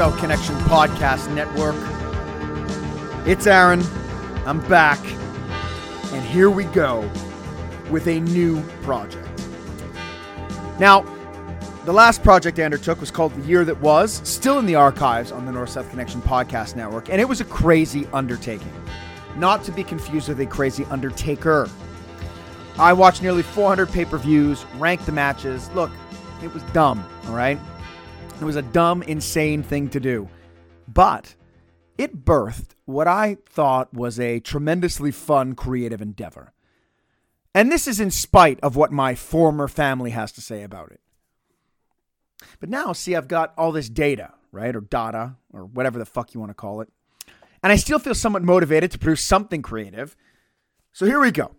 South Connection Podcast Network. It's Aaron. I'm back. And here we go with a new project. Now, the last project I undertook was called The Year That Was, still in the archives on the North South Connection Podcast Network, and it was a crazy undertaking. Not to be confused with a crazy undertaker. I watched nearly 400 pay per views, ranked the matches. Look, it was dumb, all right? It was a dumb, insane thing to do. But it birthed what I thought was a tremendously fun creative endeavor. And this is in spite of what my former family has to say about it. But now, see, I've got all this data, right? Or data, or whatever the fuck you want to call it. And I still feel somewhat motivated to produce something creative. So here we go.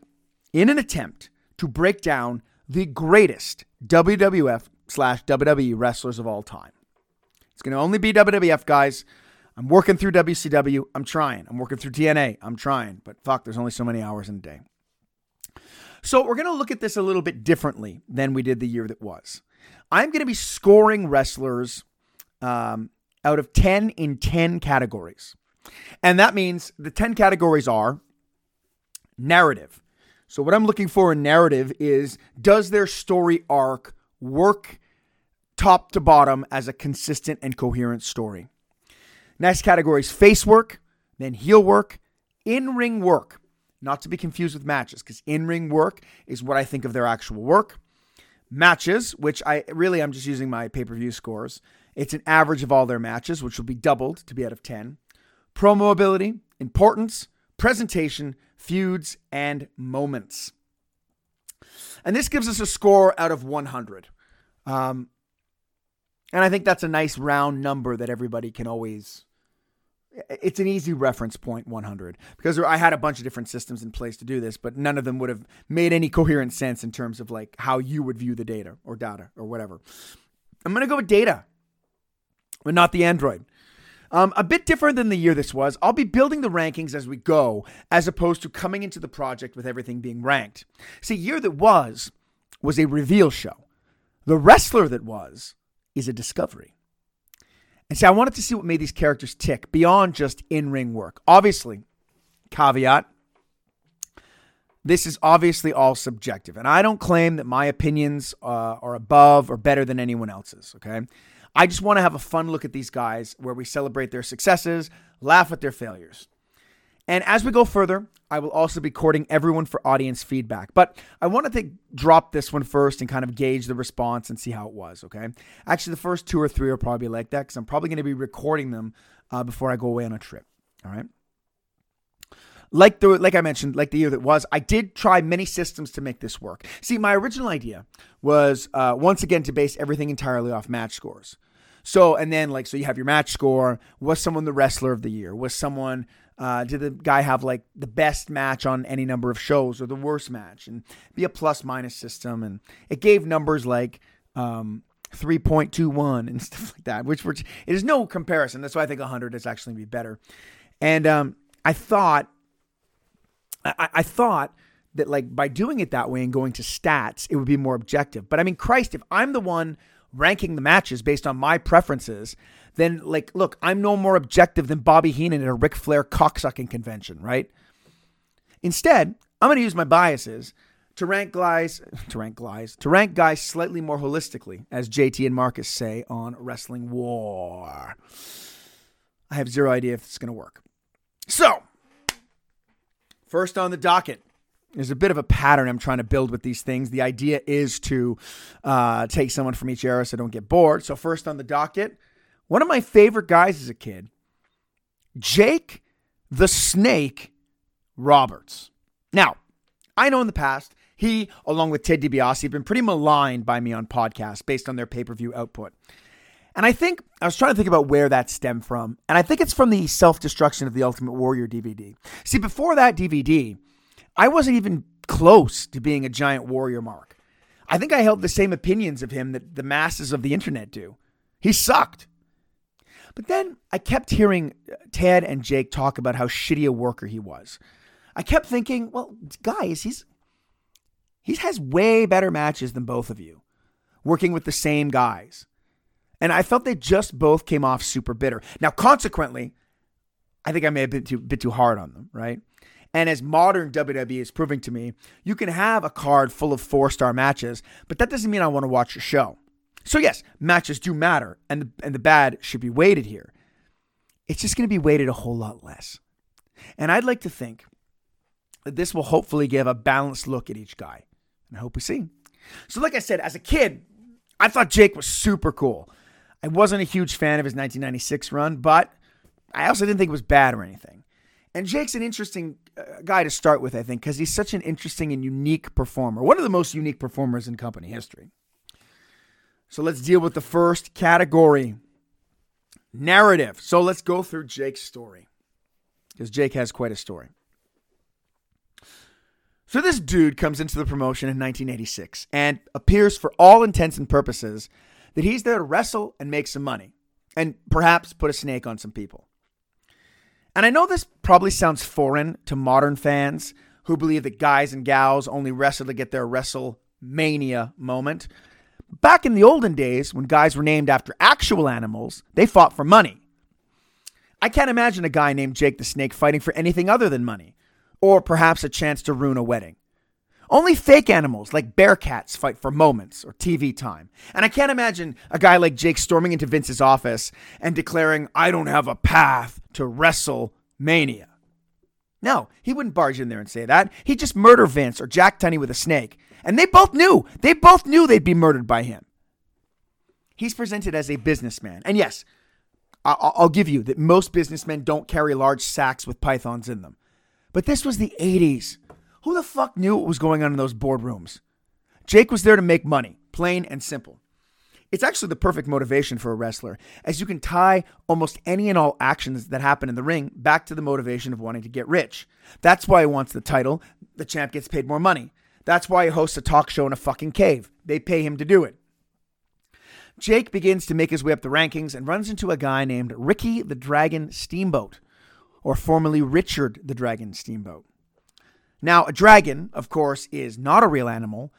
In an attempt to break down the greatest WWF slash WWE wrestlers of all time. It's going to only be WWF, guys. I'm working through WCW. I'm trying. I'm working through TNA. I'm trying. But fuck, there's only so many hours in a day. So we're going to look at this a little bit differently than we did the year that was. I'm going to be scoring wrestlers um, out of 10 in 10 categories. And that means the 10 categories are narrative. So, what I'm looking for in narrative is does their story arc work top to bottom as a consistent and coherent story? Next category is face work, then heel work, in ring work, not to be confused with matches, because in ring work is what I think of their actual work. Matches, which I really I'm just using my pay per view scores. It's an average of all their matches, which will be doubled to be out of 10. Promo ability, importance, presentation, feuds, and moments. And this gives us a score out of 100. Um, and I think that's a nice round number that everybody can always. It's an easy reference point, 100, because I had a bunch of different systems in place to do this, but none of them would have made any coherent sense in terms of like how you would view the data or data or whatever. I'm going to go with data, but not the Android. Um, a bit different than the year this was. I'll be building the rankings as we go, as opposed to coming into the project with everything being ranked. See, year that was was a reveal show. The wrestler that was is a discovery. And see, I wanted to see what made these characters tick beyond just in ring work. Obviously, caveat this is obviously all subjective. And I don't claim that my opinions uh, are above or better than anyone else's, okay? I just want to have a fun look at these guys where we celebrate their successes, laugh at their failures. And as we go further, I will also be courting everyone for audience feedback. But I wanted to drop this one first and kind of gauge the response and see how it was, okay? Actually, the first two or three are probably like that because I'm probably going to be recording them uh, before I go away on a trip, all right? Like the like I mentioned, like the year that was, I did try many systems to make this work. See, my original idea was uh, once again to base everything entirely off match scores. So, and then like, so you have your match score. Was someone the wrestler of the year? Was someone, uh, did the guy have like the best match on any number of shows or the worst match? And be a plus minus system. And it gave numbers like, um, 3.21 and stuff like that, which, which it is no comparison. That's why I think 100 is actually be better. And um, I thought, I, I thought that like by doing it that way and going to stats, it would be more objective. But I mean, Christ, if I'm the one ranking the matches based on my preferences, then like, look, I'm no more objective than Bobby Heenan at a Ric Flair cocksucking convention, right? Instead, I'm going to use my biases to rank guys, to rank guys, to rank guys slightly more holistically, as JT and Marcus say on Wrestling War. I have zero idea if it's going to work. So, first on the docket, there's a bit of a pattern I'm trying to build with these things. The idea is to uh, take someone from each era so I don't get bored. So, first on the docket, one of my favorite guys as a kid, Jake the Snake Roberts. Now, I know in the past, he, along with Ted DiBiase, have been pretty maligned by me on podcasts based on their pay per view output. And I think, I was trying to think about where that stemmed from. And I think it's from the self destruction of the Ultimate Warrior DVD. See, before that DVD, I wasn't even close to being a giant warrior mark. I think I held the same opinions of him that the masses of the internet do. He sucked. But then I kept hearing uh, Ted and Jake talk about how shitty a worker he was. I kept thinking, well, guys, he's he has way better matches than both of you, working with the same guys. And I felt they just both came off super bitter. Now, consequently, I think I may have been too bit too hard on them, right? And as modern WWE is proving to me, you can have a card full of four star matches, but that doesn't mean I want to watch your show. So yes, matches do matter, and the, and the bad should be weighted here. It's just going to be weighted a whole lot less. And I'd like to think that this will hopefully give a balanced look at each guy. And I hope we see. So, like I said, as a kid, I thought Jake was super cool. I wasn't a huge fan of his 1996 run, but I also didn't think it was bad or anything. And Jake's an interesting uh, guy to start with, I think, because he's such an interesting and unique performer. One of the most unique performers in company history. So let's deal with the first category narrative. So let's go through Jake's story because Jake has quite a story. So this dude comes into the promotion in 1986 and appears for all intents and purposes that he's there to wrestle and make some money and perhaps put a snake on some people. And I know this probably sounds foreign to modern fans who believe that guys and gals only wrestle to get their WrestleMania moment. Back in the olden days, when guys were named after actual animals, they fought for money. I can't imagine a guy named Jake the Snake fighting for anything other than money, or perhaps a chance to ruin a wedding. Only fake animals like Bearcats fight for moments or TV time. And I can't imagine a guy like Jake storming into Vince's office and declaring, I don't have a path to WrestleMania. No, he wouldn't barge in there and say that. He'd just murder Vince or Jack Tunney with a snake. And they both knew. They both knew they'd be murdered by him. He's presented as a businessman. And yes, I'll give you that most businessmen don't carry large sacks with pythons in them. But this was the 80s. Who the fuck knew what was going on in those boardrooms? Jake was there to make money, plain and simple. It's actually the perfect motivation for a wrestler, as you can tie almost any and all actions that happen in the ring back to the motivation of wanting to get rich. That's why he wants the title. The champ gets paid more money. That's why he hosts a talk show in a fucking cave. They pay him to do it. Jake begins to make his way up the rankings and runs into a guy named Ricky the Dragon Steamboat, or formerly Richard the Dragon Steamboat. Now, a dragon, of course, is not a real animal,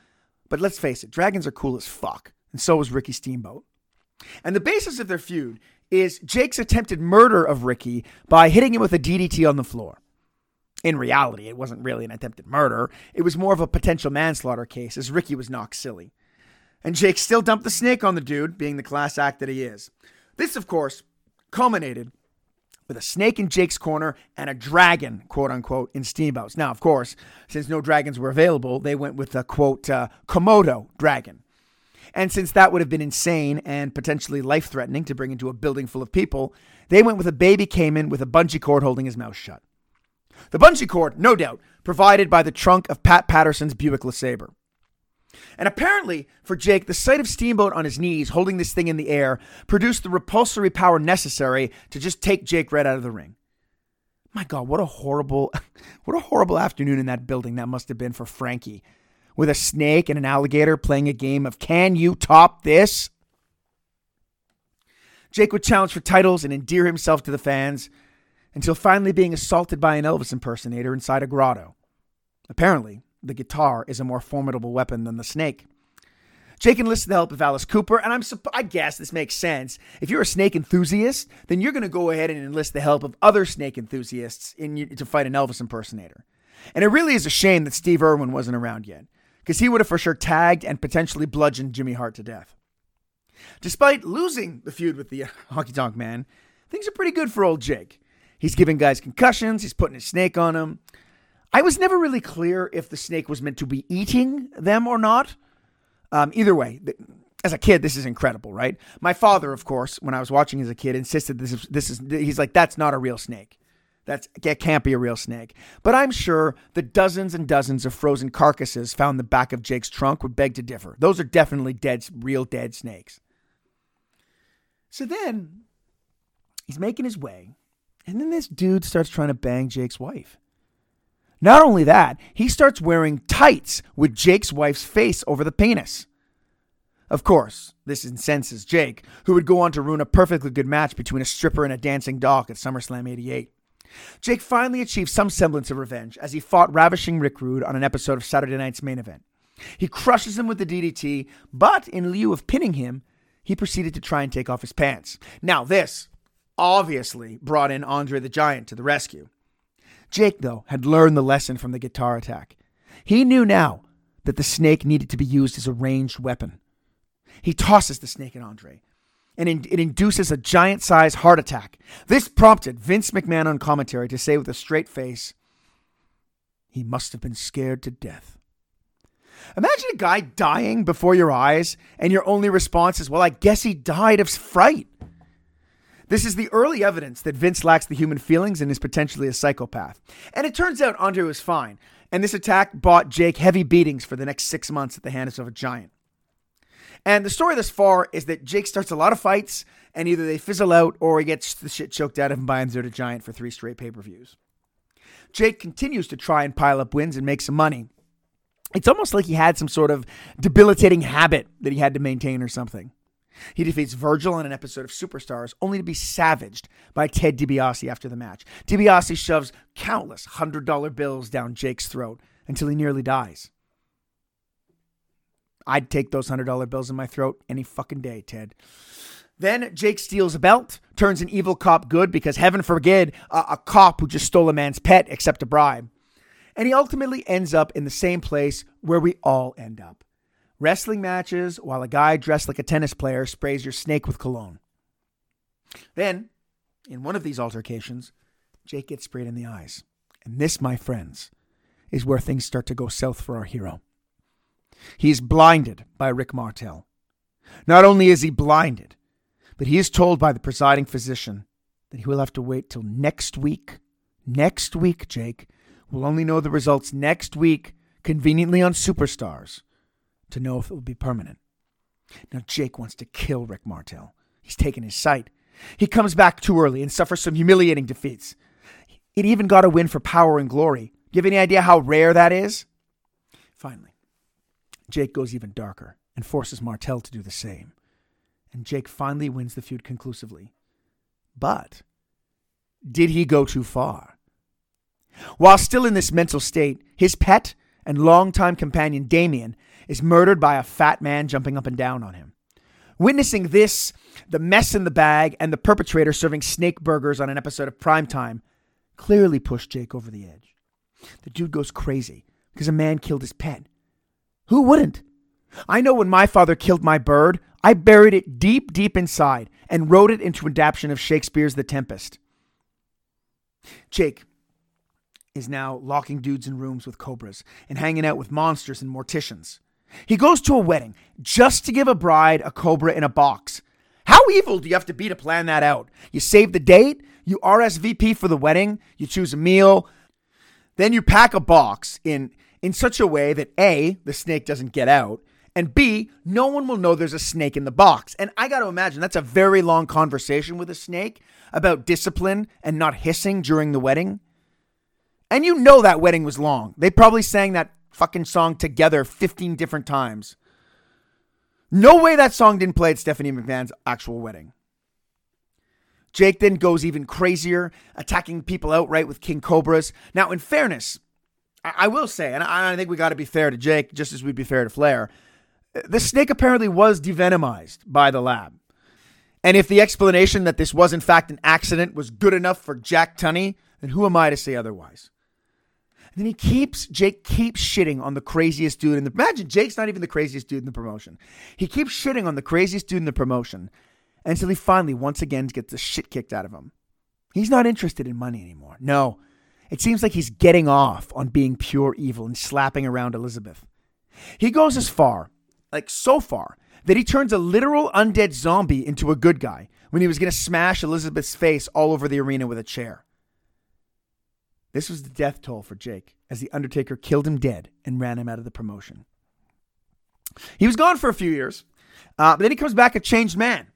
but let's face it, dragons are cool as fuck, and so is Ricky Steamboat. And the basis of their feud is Jake's attempted murder of Ricky by hitting him with a DDT on the floor. In reality, it wasn't really an attempted murder, it was more of a potential manslaughter case, as Ricky was knocked silly. And Jake still dumped the snake on the dude, being the class act that he is. This, of course, culminated with a snake in Jake's corner and a dragon, quote unquote, in Steamboat's. Now, of course, since no dragons were available, they went with a quote, uh, Komodo dragon. And since that would have been insane and potentially life threatening to bring into a building full of people, they went with a baby caiman with a bungee cord holding his mouth shut. The bungee cord, no doubt, provided by the trunk of Pat Patterson's Buick LeSabre. And apparently, for Jake, the sight of Steamboat on his knees holding this thing in the air produced the repulsory power necessary to just take Jake right out of the ring. My God, what a horrible, what a horrible afternoon in that building that must have been for Frankie, with a snake and an alligator playing a game of Can You Top This? Jake would challenge for titles and endear himself to the fans until finally being assaulted by an Elvis impersonator inside a grotto. Apparently, the guitar is a more formidable weapon than the snake. Jake enlists the help of Alice Cooper, and I'm I guess this makes sense. If you're a snake enthusiast, then you're going to go ahead and enlist the help of other snake enthusiasts in, to fight an Elvis impersonator. And it really is a shame that Steve Irwin wasn't around yet, because he would have for sure tagged and potentially bludgeoned Jimmy Hart to death. Despite losing the feud with the uh, Honky Tonk Man, things are pretty good for old Jake. He's giving guys concussions, he's putting a snake on them, I was never really clear if the snake was meant to be eating them or not. Um, either way, as a kid, this is incredible, right? My father, of course, when I was watching as a kid, insisted this is this is he's like that's not a real snake. That's that can't be a real snake. But I'm sure the dozens and dozens of frozen carcasses found in the back of Jake's trunk would beg to differ. Those are definitely dead, real dead snakes. So then he's making his way, and then this dude starts trying to bang Jake's wife. Not only that, he starts wearing tights with Jake's wife's face over the penis. Of course, this incenses Jake, who would go on to ruin a perfectly good match between a stripper and a dancing dog at SummerSlam 88. Jake finally achieved some semblance of revenge as he fought Ravishing Rick Rude on an episode of Saturday Night's main event. He crushes him with the DDT, but in lieu of pinning him, he proceeded to try and take off his pants. Now, this obviously brought in Andre the Giant to the rescue. Jake, though, had learned the lesson from the guitar attack. He knew now that the snake needed to be used as a ranged weapon. He tosses the snake at Andre, and it induces a giant sized heart attack. This prompted Vince McMahon on commentary to say with a straight face, He must have been scared to death. Imagine a guy dying before your eyes, and your only response is, Well, I guess he died of fright. This is the early evidence that Vince lacks the human feelings and is potentially a psychopath. And it turns out Andre was fine, and this attack bought Jake heavy beatings for the next six months at the hands of a giant. And the story thus far is that Jake starts a lot of fights, and either they fizzle out or he gets the shit choked out of him by Andre the Giant for three straight pay per views. Jake continues to try and pile up wins and make some money. It's almost like he had some sort of debilitating habit that he had to maintain or something. He defeats Virgil in an episode of Superstars, only to be savaged by Ted DiBiase after the match. DiBiase shoves countless $100 bills down Jake's throat until he nearly dies. I'd take those $100 bills in my throat any fucking day, Ted. Then Jake steals a belt, turns an evil cop good because heaven forbid a, a cop who just stole a man's pet accept a bribe. And he ultimately ends up in the same place where we all end up wrestling matches while a guy dressed like a tennis player sprays your snake with cologne. Then, in one of these altercations, Jake gets sprayed in the eyes. And this, my friends, is where things start to go south for our hero. He is blinded by Rick Martel. Not only is he blinded, but he is told by the presiding physician that he will have to wait till next week. Next week, Jake. We'll only know the results next week, conveniently on Superstars to know if it will be permanent. Now, Jake wants to kill Rick Martel. He's taken his sight. He comes back too early and suffers some humiliating defeats. It even got a win for power and glory. Do you have any idea how rare that is? Finally, Jake goes even darker and forces Martel to do the same. And Jake finally wins the feud conclusively. But did he go too far? While still in this mental state, his pet and longtime companion Damien is murdered by a fat man jumping up and down on him. Witnessing this, the mess in the bag, and the perpetrator serving snake burgers on an episode of Primetime clearly pushed Jake over the edge. The dude goes crazy because a man killed his pet. Who wouldn't? I know when my father killed my bird, I buried it deep, deep inside and wrote it into an adaptation of Shakespeare's The Tempest. Jake is now locking dudes in rooms with cobras and hanging out with monsters and morticians. He goes to a wedding just to give a bride a cobra in a box. How evil do you have to be to plan that out? You save the date, you RSVP for the wedding, you choose a meal, then you pack a box in in such a way that A, the snake doesn't get out, and B, no one will know there's a snake in the box. And I got to imagine that's a very long conversation with a snake about discipline and not hissing during the wedding. And you know that wedding was long. They probably sang that fucking song together 15 different times. No way that song didn't play at Stephanie McMahon's actual wedding. Jake then goes even crazier, attacking people outright with King Cobras. Now, in fairness, I, will say, and I, think we got to be fair to Jake, just as we'd be fair to Flair, the snake apparently was devenomized by the lab. And if the explanation that this was in fact an accident was good enough for Jack Tunney, then who am I to say otherwise? And then he keeps, Jake keeps shitting on the craziest dude in the, imagine Jake's not even the craziest dude in the promotion. He keeps shitting on the craziest dude in the promotion until he finally, once again, gets the shit kicked out of him. He's not interested in money anymore. No. It seems like he's getting off on being pure evil and slapping around Elizabeth. He goes as far, like so far, that he turns a literal undead zombie into a good guy when he was going to smash Elizabeth's face all over the arena with a chair. This was the death toll for Jake as The Undertaker killed him dead and ran him out of the promotion. He was gone for a few years, uh, but then he comes back a changed man.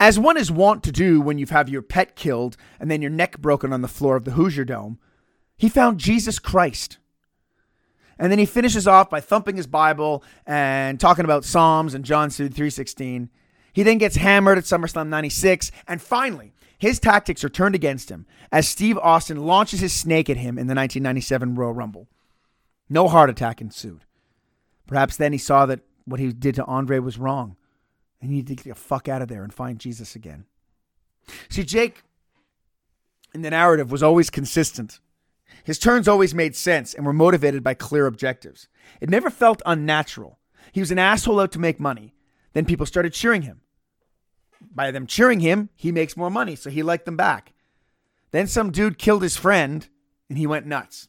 As one is wont to do when you've had your pet killed and then your neck broken on the floor of the Hoosier Dome, he found Jesus Christ. And then he finishes off by thumping his Bible and talking about Psalms and John 3:16. He then gets hammered at SummerSlam 96 and finally his tactics are turned against him as Steve Austin launches his snake at him in the 1997 Royal Rumble. No heart attack ensued. Perhaps then he saw that what he did to Andre was wrong, and he needed to get the fuck out of there and find Jesus again. See, Jake in the narrative was always consistent. His turns always made sense and were motivated by clear objectives. It never felt unnatural. He was an asshole out to make money. Then people started cheering him. By them cheering him, he makes more money, so he liked them back. Then some dude killed his friend, and he went nuts.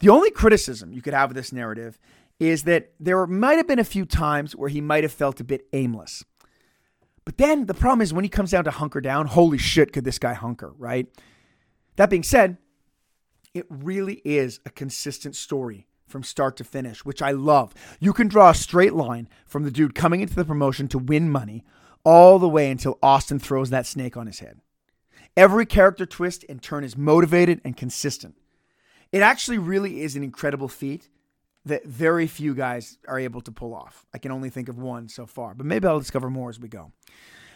The only criticism you could have of this narrative is that there might have been a few times where he might have felt a bit aimless. But then the problem is when he comes down to hunker down, holy shit, could this guy hunker, right? That being said, it really is a consistent story from start to finish, which I love. You can draw a straight line from the dude coming into the promotion to win money all the way until Austin throws that snake on his head. Every character twist and turn is motivated and consistent. It actually really is an incredible feat that very few guys are able to pull off. I can only think of one so far, but maybe I'll discover more as we go.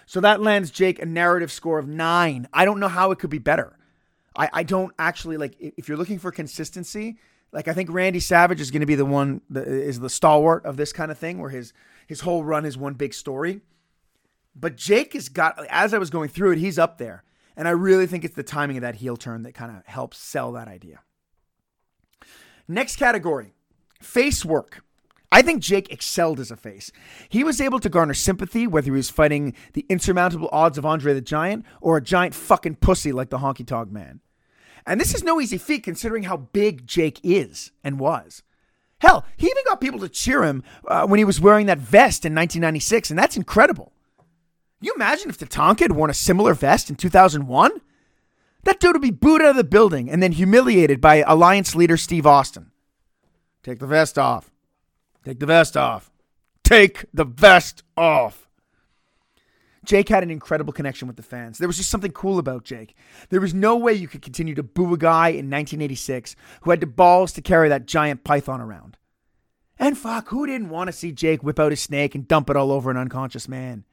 So that lands Jake a narrative score of nine. I don't know how it could be better. I, I don't actually like if you're looking for consistency. Like I think Randy Savage is going to be the one that is the stalwart of this kind of thing, where his his whole run is one big story. But Jake has got as I was going through it, he's up there, and I really think it's the timing of that heel turn that kind of helps sell that idea. Next category, face work. I think Jake excelled as a face. He was able to garner sympathy whether he was fighting the insurmountable odds of Andre the Giant or a giant fucking pussy like the Honky Tonk Man. And this is no easy feat considering how big Jake is and was. Hell, he even got people to cheer him uh, when he was wearing that vest in 1996, and that's incredible. You imagine if Tatanka had worn a similar vest in 2001? That dude would be booed out of the building and then humiliated by Alliance leader Steve Austin. Take the vest off. Take the vest off. Take the vest off. Jake had an incredible connection with the fans. There was just something cool about Jake. There was no way you could continue to boo a guy in 1986 who had the balls to carry that giant python around. And fuck, who didn't want to see Jake whip out his snake and dump it all over an unconscious man?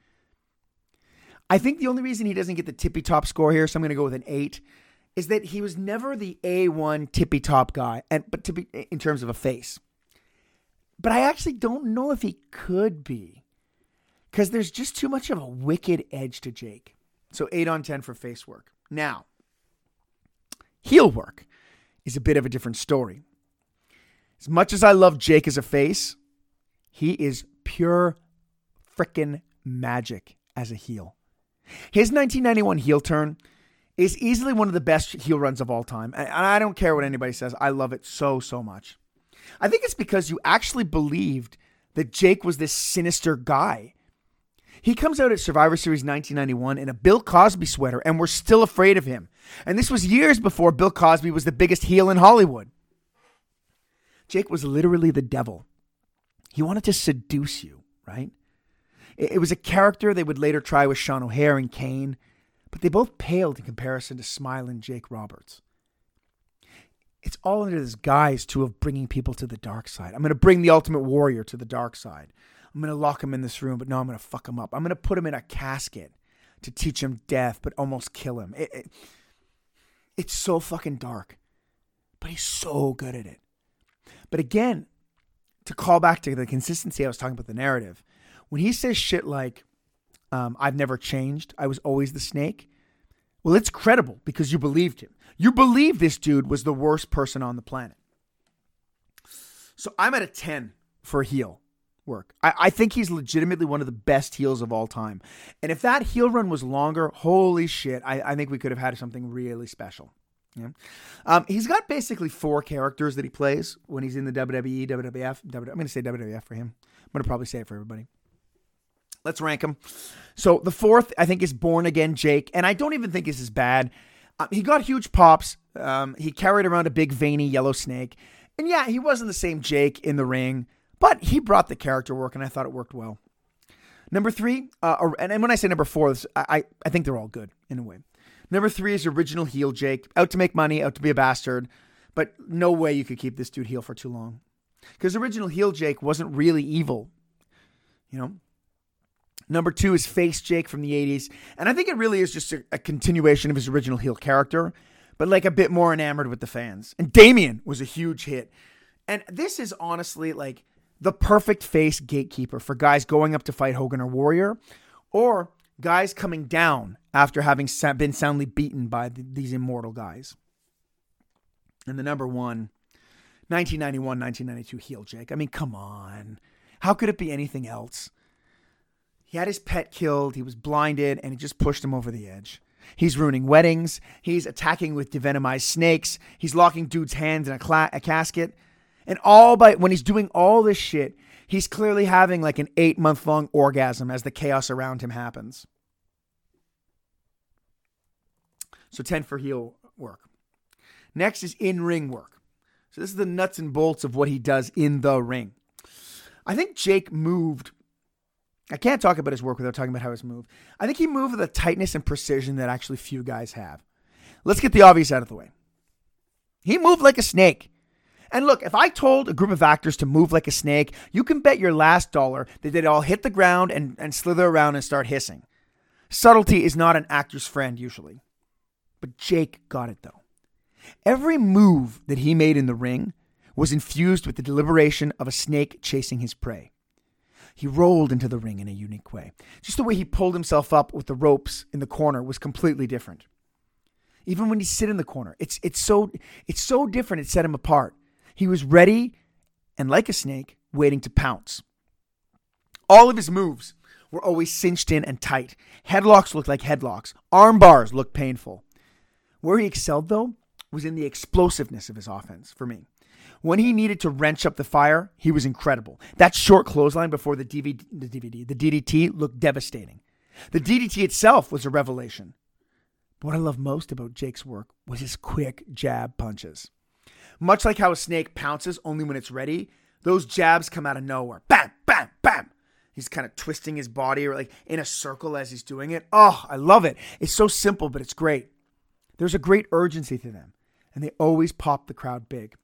I think the only reason he doesn't get the tippy top score here, so I'm going to go with an eight, is that he was never the A1 tippy top guy, and but to be in terms of a face. But I actually don't know if he could be because there's just too much of a wicked edge to Jake. So 8 on 10 for face work. Now, heel work is a bit of a different story. As much as I love Jake as a face, he is pure frickin' magic as a heel. His 1991 heel turn is easily one of the best heel runs of all time. And I don't care what anybody says, I love it so, so much. I think it's because you actually believed that Jake was this sinister guy. He comes out at Survivor Series 1991 in a Bill Cosby sweater, and we're still afraid of him. And this was years before Bill Cosby was the biggest heel in Hollywood. Jake was literally the devil. He wanted to seduce you, right? It was a character they would later try with Sean O'Haire and Kane, but they both paled in comparison to smiling Jake Roberts it's all under this guise too of bringing people to the dark side. I'm going to bring the ultimate warrior to the dark side. I'm going to lock him in this room, but no, I'm going to fuck him up. I'm going to put him in a casket to teach him death, but almost kill him. It, it, it's so fucking dark, but he's so good at it. But again, to call back to the consistency I was talking about the narrative, when he says shit like, um, I've never changed, I was always the snake, well, it's credible because you believed him. You believe this dude was the worst person on the planet. So I'm at a 10 for heel work. I, I, think he's legitimately one of the best heels of all time. And if that heel run was longer, holy shit, I, I think we could have had something really special. Yeah. Um, he's got basically four characters that he plays when he's in the WWE, WWF. I'm going to say WWF for him. I'm going to probably say it for everybody. Let's rank them. So the fourth, I think, is Born Again Jake, and I don't even think this is bad. Um, he got huge pops. Um, he carried around a big veiny yellow snake, and yeah, he wasn't the same Jake in the ring, but he brought the character work, and I thought it worked well. Number three, uh, and when I say number four, I, I think they're all good in a way. Number three is original heel Jake, out to make money, out to be a bastard, but no way you could keep this dude heel for too long. Because original heel Jake wasn't really evil. You know, Number two is Face Jake from the 80s. And I think it really is just a, a, continuation of his original heel character, but like a bit more enamored with the fans. And Damien was a huge hit. And this is honestly like the perfect face gatekeeper for guys going up to fight Hogan or Warrior, or guys coming down after having been soundly beaten by these immortal guys. And the number one, 1991 1992 heel Jake. I mean, come on. How could it be anything else? He had his pet killed, he was blinded, and he just pushed him over the edge. He's ruining weddings. He's attacking with devenomized snakes. He's locking dudes' hands in a, cla- a casket. And all by when he's doing all this shit, he's clearly having like an eight month long orgasm as the chaos around him happens. So 10 for heel work. Next is in ring work. So this is the nuts and bolts of what he does in the ring. I think Jake moved I can't talk about his work without talking about how he's moved. I think he moved with a tightness and precision that actually few guys have. Let's get the obvious out of the way. He moved like a snake. And look, if I told a group of actors to move like a snake, you can bet your last dollar that they'd all hit the ground and, and slither around and start hissing. Subtlety is not an actor's friend, usually. But Jake got it, though. Every move that he made in the ring was infused with the deliberation of a snake chasing his prey. He rolled into the ring in a unique way. Just the way he pulled himself up with the ropes in the corner was completely different. Even when he sit in the corner, it's it's so it's so different. It set him apart. He was ready and like a snake, waiting to pounce. All of his moves were always cinched in and tight. Headlocks looked like headlocks. Arm bars looked painful. Where he excelled, though, was in the explosiveness of his offense for me. When he needed to wrench up the fire, he was incredible. That short clothesline before the DVD, the DVD, the DDT looked devastating. The DDT itself was a revelation. But what I love most about Jake's work was his quick jab punches. Much like how a snake pounces only when it's ready, those jabs come out of nowhere. Bam, bam, bam. He's kind of twisting his body or like in a circle as he's doing it. Oh, I love it. It's so simple, but it's great. There's a great urgency to them, and they always pop the crowd big.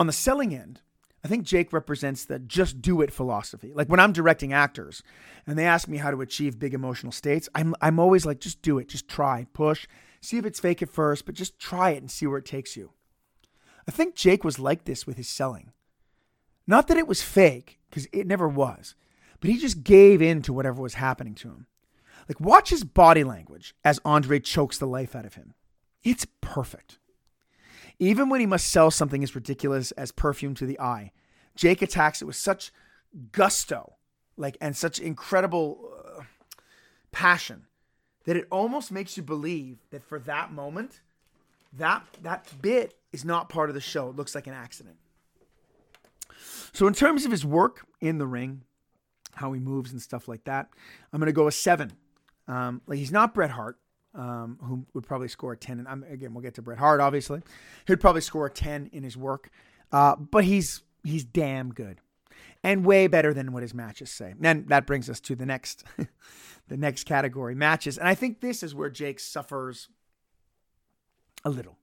On the selling end, I think Jake represents the just do it philosophy. Like when I'm directing actors and they ask me how to achieve big emotional states, I'm, I'm always like, just do it, just try, push, see if it's fake at first, but just try it and see where it takes you. I think Jake was like this with his selling. Not that it was fake, because it never was, but he just gave in to whatever was happening to him. Like, watch his body language as Andre chokes the life out of him. It's perfect. Even when he must sell something as ridiculous as perfume to the eye, Jake attacks it with such gusto, like and such incredible uh, passion that it almost makes you believe that for that moment, that that bit is not part of the show. It looks like an accident. So in terms of his work in the ring, how he moves and stuff like that, I'm gonna go a seven. Um, like he's not Bret Hart, um, who would probably score a 10. And I'm, again, we'll get to Bret Hart, obviously. He'd probably score a 10 in his work, uh, but he's he's damn good and way better than what his matches say. And that brings us to the next the next category, matches. And I think this is where Jake suffers a little.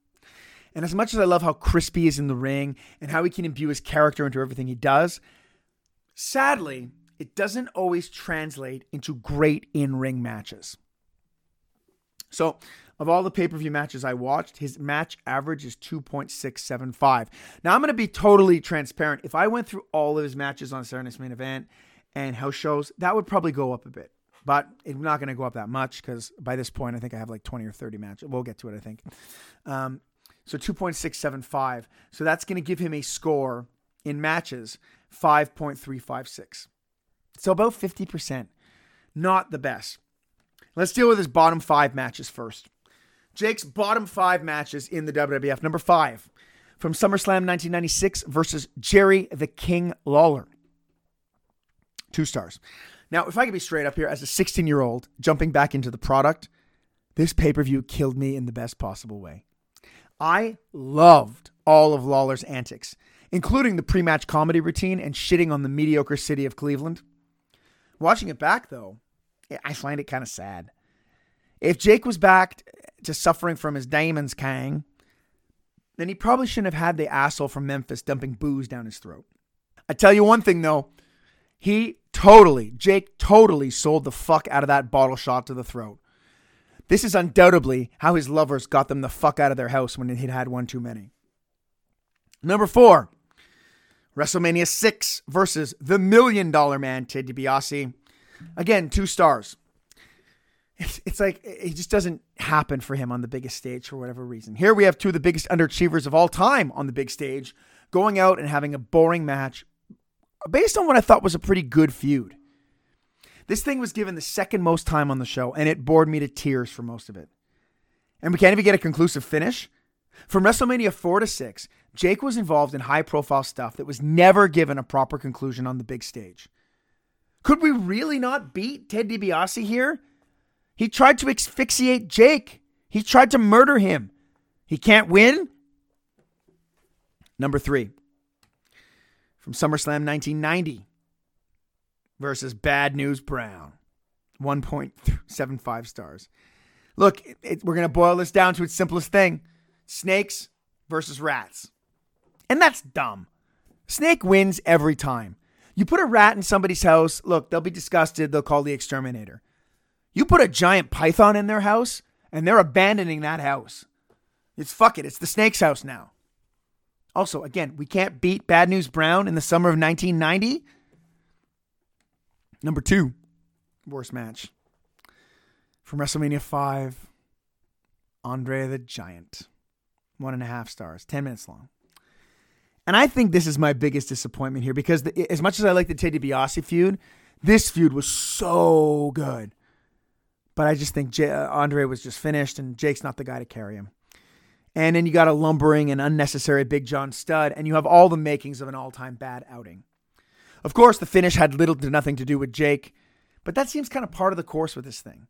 And as much as I love how crispy is in the ring and how he can imbue his character into everything he does, sadly, it doesn't always translate into great in-ring matches. So, of all the pay per view matches I watched, his match average is 2.675. Now, I'm going to be totally transparent. If I went through all of his matches on Saturday's main event and house shows, that would probably go up a bit. But it's not going to go up that much because by this point, I think I have like 20 or 30 matches. We'll get to it, I think. Um, so 2.675. So that's going to give him a score in matches 5.356. So about 50%. Not the best. Let's deal with his bottom five matches first. Jake's bottom five matches in the WWF. Number five, from SummerSlam 1996 versus Jerry the King Lawler. Two stars. Now, if I could be straight up here, as a 16 year old jumping back into the product, this pay per view killed me in the best possible way. I loved all of Lawler's antics, including the pre match comedy routine and shitting on the mediocre city of Cleveland. Watching it back, though, I find it kind of sad. If Jake was back to suffering from his Damon's Kang, then he probably shouldn't have had the asshole from Memphis dumping booze down his throat. I tell you one thing though, he totally, Jake totally sold the fuck out of that bottle shot to the throat. This is undoubtedly how his lovers got them the fuck out of their house when he'd had one too many. Number four, WrestleMania 6 versus the Million Dollar Man, Ted DiBiase. Again, two stars. It's, like it just doesn't happen for him on the biggest stage for whatever reason. Here we have two of the biggest underachievers of all time on the big stage going out and having a boring match based on what I thought was a pretty good feud. This thing was given the second most time on the show, and it bored me to tears for most of it. And we can't even get a conclusive finish. From WrestleMania 4 to 6, Jake was involved in high profile stuff that was never given a proper conclusion on the big stage. Could we really not beat Ted DiBiase here? He tried to asphyxiate Jake. He tried to murder him. He can't win? Number three, from SummerSlam 1990 versus Bad News Brown, 1.75 stars. Look, it, it, we're going to boil this down to its simplest thing snakes versus rats. And that's dumb. Snake wins every time. You put a rat in somebody's house, look, they'll be disgusted. They'll call the exterminator. You put a giant python in their house, and they're abandoning that house. It's fuck it. It's the snake's house now. Also, again, we can't beat Bad News Brown in the summer of 1990. Number two, worst match from WrestleMania 5, Andre the Giant. One and a half stars, 10 minutes long. And I think this is my biggest disappointment here because the, as much as I like the Ted DiBiase feud, this feud was so good. But I just think J- uh, Andre was just finished and Jake's not the guy to carry him. And then you got a lumbering and unnecessary Big John Studd, and you have all the makings of an all time bad outing. Of course, the finish had little to nothing to do with Jake, but that seems kind of part of the course with this thing.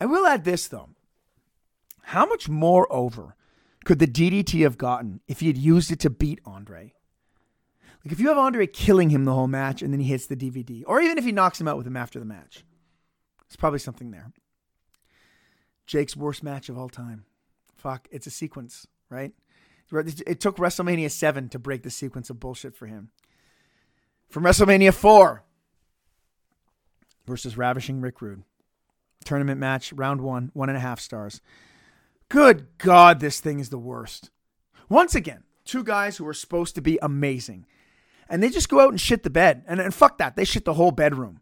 I will add this, though. How much more over could the DDT have gotten if he had used it to beat Andre? Like if you have Andre killing him the whole match and then he hits the DVD, or even if he knocks him out with him after the match, there's probably something there. Jake's worst match of all time. Fuck, it's a sequence, right? It took WrestleMania 7 to break the sequence of bullshit for him. From WrestleMania 4 versus Ravishing Rick Rude. Tournament match, round one, one and a half stars. Good God, this thing is the worst. Once again, two guys who are supposed to be amazing. And they just go out and shit the bed. And, and fuck that, they shit the whole bedroom.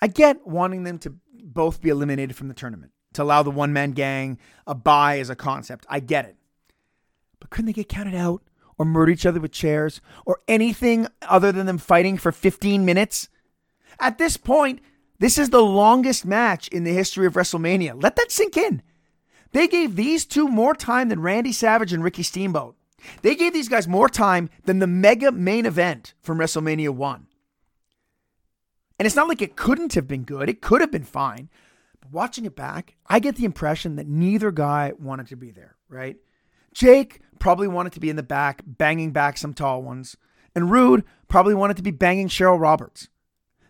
I get wanting them to both be eliminated from the tournament, to allow the one man gang a bye as a concept. I get it. But couldn't they get counted out or murder each other with chairs or anything other than them fighting for 15 minutes? At this point, this is the longest match in the history of WrestleMania. Let that sink in. They gave these two more time than Randy Savage and Ricky Steamboat. They gave these guys more time than the mega main event from WrestleMania 1. And it's not like it couldn't have been good, it could have been fine. But watching it back, I get the impression that neither guy wanted to be there, right? Jake probably wanted to be in the back, banging back some tall ones. And Rude probably wanted to be banging Cheryl Roberts.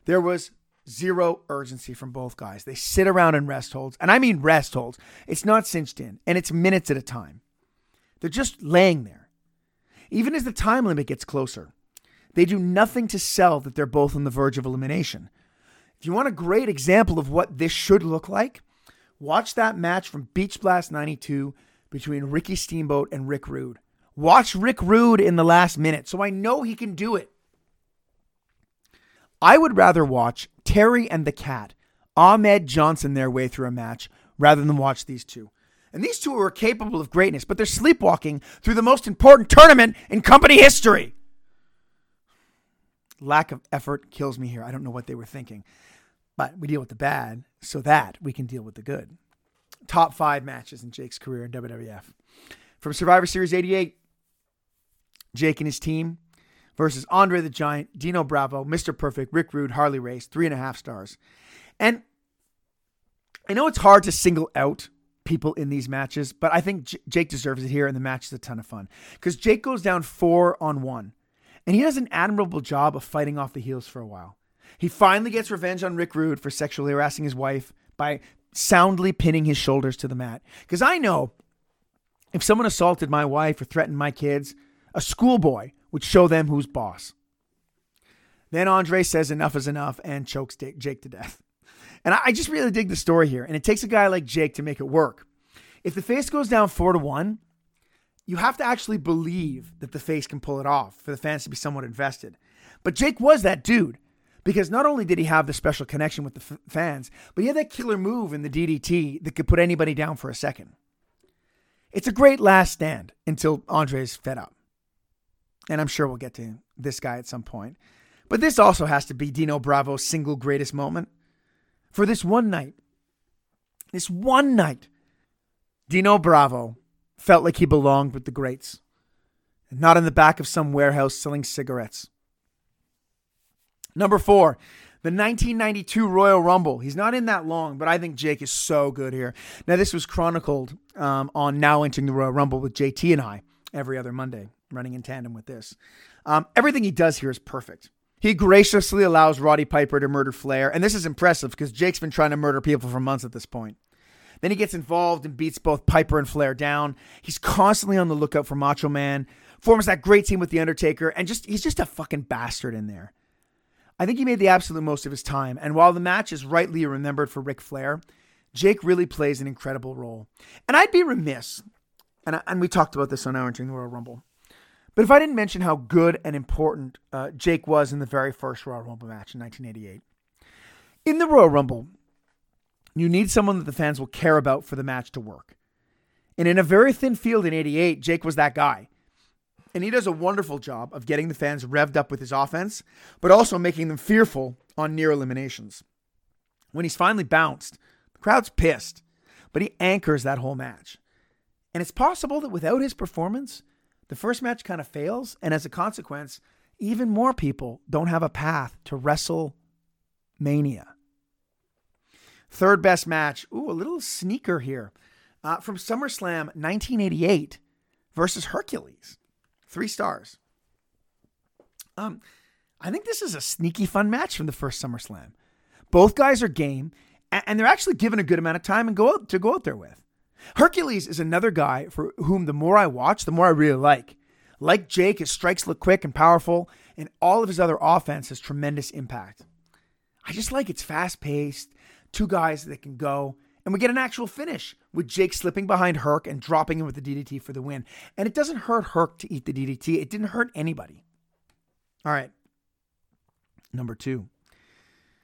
There was zero urgency from both guys. They sit around in rest holds, and I mean rest holds. It's not cinched in, and it's minutes at a time. They're just laying there. Even as the time limit gets closer, they do nothing to sell that they're both on the verge of elimination. If you want a great example of what this should look like, watch that match from Beach Blast 92 between Ricky Steamboat and Rick Rude. Watch Rick Rude in the last minute so I know he can do it. I would rather watch Terry and the Cat, Ahmed Johnson their way through a match rather than watch these two. And these two are capable of greatness, but they're sleepwalking through the most important tournament in company history. Lack of effort kills me here. I don't know what they were thinking. But we deal with the bad so that we can deal with the good. Top five matches in Jake's career in WWF. From Survivor Series 88, Jake and his team versus Andre the Giant, Dino Bravo, Mr. Perfect, Rick Rude, Harley Race, three and a half stars. And I know it's hard to single out people in these matches, but I think J- Jake deserves it here, and the match is a ton of fun because Jake goes down four on one, and he does an admirable job of fighting off the heels for a while. He finally gets revenge on Rick Rude for sexually harassing his wife by soundly pinning his shoulders to the mat. Because I know if someone assaulted my wife or threatened my kids, a schoolboy would show them who's boss. Then Andre says enough is enough and chokes Jake to death. And I just really dig the story here. And it takes a guy like Jake to make it work. If the face goes down four to one, you have to actually believe that the face can pull it off for the fans to be somewhat invested. But Jake was that dude because not only did he have the special connection with the f- fans, but he had that killer move in the DDT that could put anybody down for a second. It's a great last stand until Andre's fed up. And I'm sure we'll get to this guy at some point. But this also has to be Dino Bravo's single greatest moment. For this one night, this one night, Dino Bravo felt like he belonged with the greats, and not in the back of some warehouse selling cigarettes. Number four, the 1992 Royal Rumble. He's not in that long, but I think Jake is so good here. Now, this was chronicled um, on Now Entering the Royal Rumble with JT and I every other Monday, running in tandem with this. Um, everything he does here is perfect. He graciously allows Roddy Piper to murder Flair, and this is impressive because Jake's been trying to murder people for months at this point. Then he gets involved and beats both Piper and Flair down. He's constantly on the lookout for Macho Man, forms that great team with The Undertaker, and just he's just a fucking bastard in there. I think he made the absolute most of his time, and while the match is rightly remembered for Ric Flair, Jake really plays an incredible role. And I'd be remiss, and, and we talked about this on our entering the Royal Rumble, but if I didn't mention how good and important uh, Jake was in the very first Royal Rumble match in 1988. In the Royal Rumble, you need someone that the fans will care about for the match to work. And in a very thin field in 88, Jake was that guy. And he does a wonderful job of getting the fans revved up with his offense, but also making them fearful on near eliminations. When he's finally bounced, the crowd's pissed, but he anchors that whole match. And it's possible that without his performance, the first match kind of fails, and as a consequence, even more people don't have a path to WrestleMania. Third best match. Ooh, a little sneaker here. Uh, from SummerSlam 1988 versus Hercules. Three stars. Um, I think this is a sneaky fun match from the first SummerSlam. Both guys are game, and they're actually given a good amount of time and go out to go out there with. Hercules is another guy for whom the more I watch, the more I really like. Like Jake, his strikes look quick and powerful, and all of his other offense has tremendous impact. I just like it's fast paced, two guys that can go, and we get an actual finish with Jake slipping behind Herc and dropping him with the DDT for the win. And it doesn't hurt Herc to eat the DDT, it didn't hurt anybody. All right. Number two.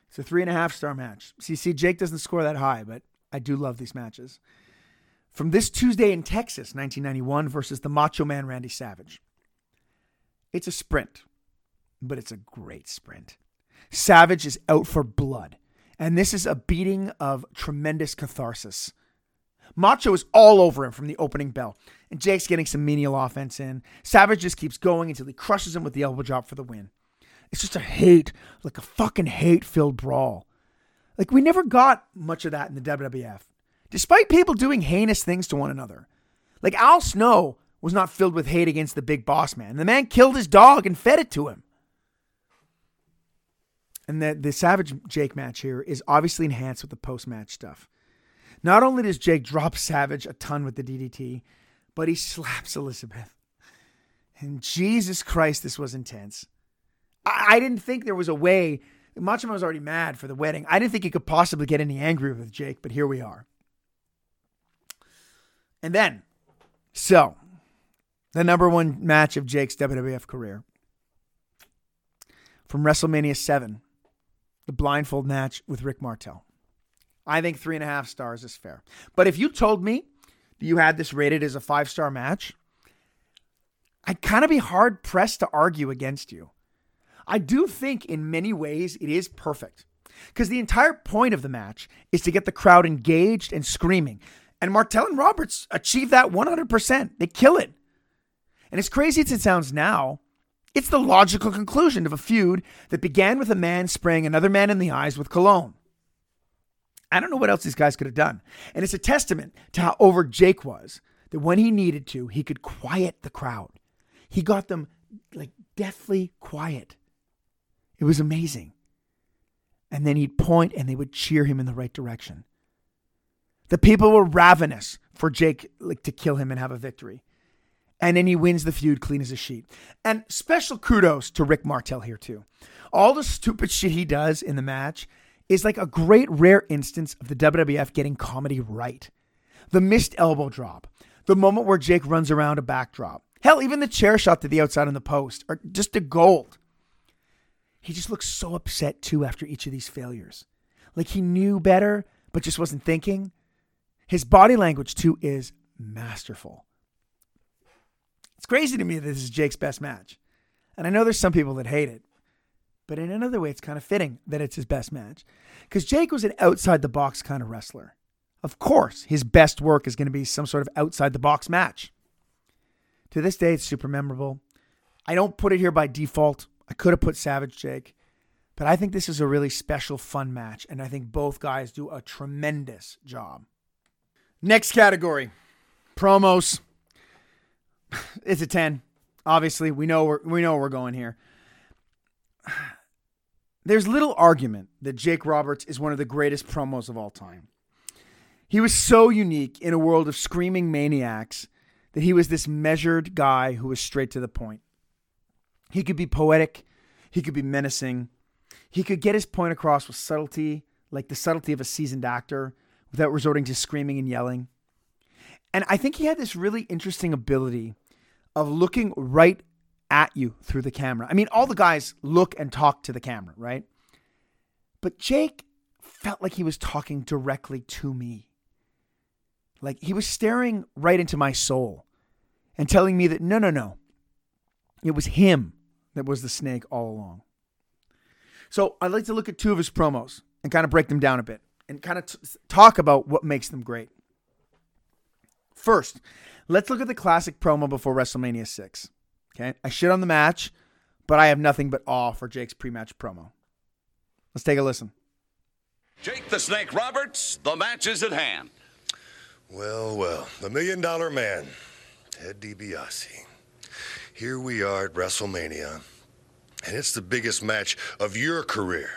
It's a three and a half star match. See, see, Jake doesn't score that high, but I do love these matches from this Tuesday in Texas, 1991, versus the Macho Man Randy Savage. It's a sprint, but it's a great sprint. Savage is out for blood, and this is a beating of tremendous catharsis. Macho is all over him from the opening bell, and Jake's getting some menial offense in. Savage just keeps going until he crushes him with the elbow drop for the win. It's just a hate, like a fucking hate filled brawl. Like, we never got much of that in the WWF despite people doing heinous things to one another. Like Al Snow was not filled with hate against the big boss man. The man killed his dog and fed it to him. And the, the Savage Jake match here is obviously enhanced with the post match stuff. Not only does Jake drop Savage a ton with the DDT, but he slaps Elizabeth. And Jesus Christ, this was intense. I, I didn't think there was a way. Macho Man was already mad for the wedding. I didn't think he could possibly get any angrier with Jake, but here we are. And then, so the number one match of Jake's WWF career from WrestleMania 7, the blindfold match with Rick Martel. I think three and a half stars is fair. But if you told me you had this rated as a five star match, I'd kind of be hard pressed to argue against you. I do think in many ways it is perfect because the entire point of the match is to get the crowd engaged and screaming. And Martel and Roberts achieve that 100%. They kill it. And as crazy as it sounds now, it's the logical conclusion of a feud that began with a man spraying another man in the eyes with cologne. I don't know what else these guys could have done. And it's a testament to how over Jake was that when he needed to, he could quiet the crowd. He got them like deathly quiet. It was amazing. And then he'd point and they would cheer him in the right direction. The people were ravenous for Jake like to kill him and have a victory. And then he wins the feud clean as a sheet. And special kudos to Rick Martel here too. All the stupid shit he does in the match is like a great rare instance of the WWF getting comedy right. The missed elbow drop, The moment where Jake runs around a backdrop. Hell, even the chair shot to the outside on the post are just a gold. He just looks so upset too after each of these failures. Like he knew better, but just wasn't thinking. His body language too is masterful. It's crazy to me that this is Jake's best match. And I know there's some people that hate it, but in another way, it's kind of fitting that it's his best match. Because Jake was an outside the box kind of wrestler. Of course, his best work is going to be some sort of outside the box match. To this day, it's super memorable. I don't put it here by default. I could have put Savage Jake, but I think this is a really special, fun match, and I think both guys do a tremendous job. Next category promos. It's a 10. Obviously, we know we know we're going here. There's little argument that Jake Roberts is one of the greatest promos of all time. He was so unique in a world of screaming maniacs that he was this measured guy who was straight to the point. He could be poetic, he could be menacing, he could get his point across with subtlety, like the subtlety of a seasoned actor, without resorting to screaming and yelling. And I think he had this really interesting ability of looking right at you through the camera. I mean, all the guys look and talk to the camera, right? But Jake felt like he was talking directly to me. Like he was staring right into my soul and telling me that no, no, no. It was him that was the snake all along. So I'd like to look at two of his promos and kind of break them down a bit and kind of t- talk about what makes them great. First, let's look at the classic promo before WrestleMania 6. Okay. I shit on the match, but I have nothing but awe for Jake's pre match promo. Let's take a listen. Jake the Snake Roberts, the match is at hand. Well, well, the million dollar man, Ted DiBiase. Here we are at WrestleMania, and it's the biggest match of your career.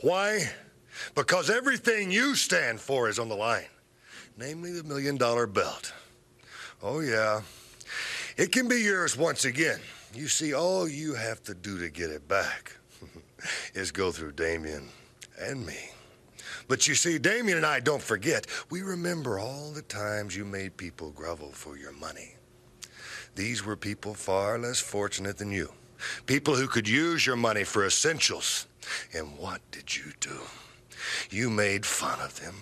Why? Because everything you stand for is on the line, namely the million dollar belt. Oh, yeah. It can be yours once again. You see, all you have to do to get it back is go through Damien and me. But you see, Damien and I don't forget. We remember all the times you made people grovel for your money. These were people far less fortunate than you. People who could use your money for essentials. And what did you do? You made fun of them.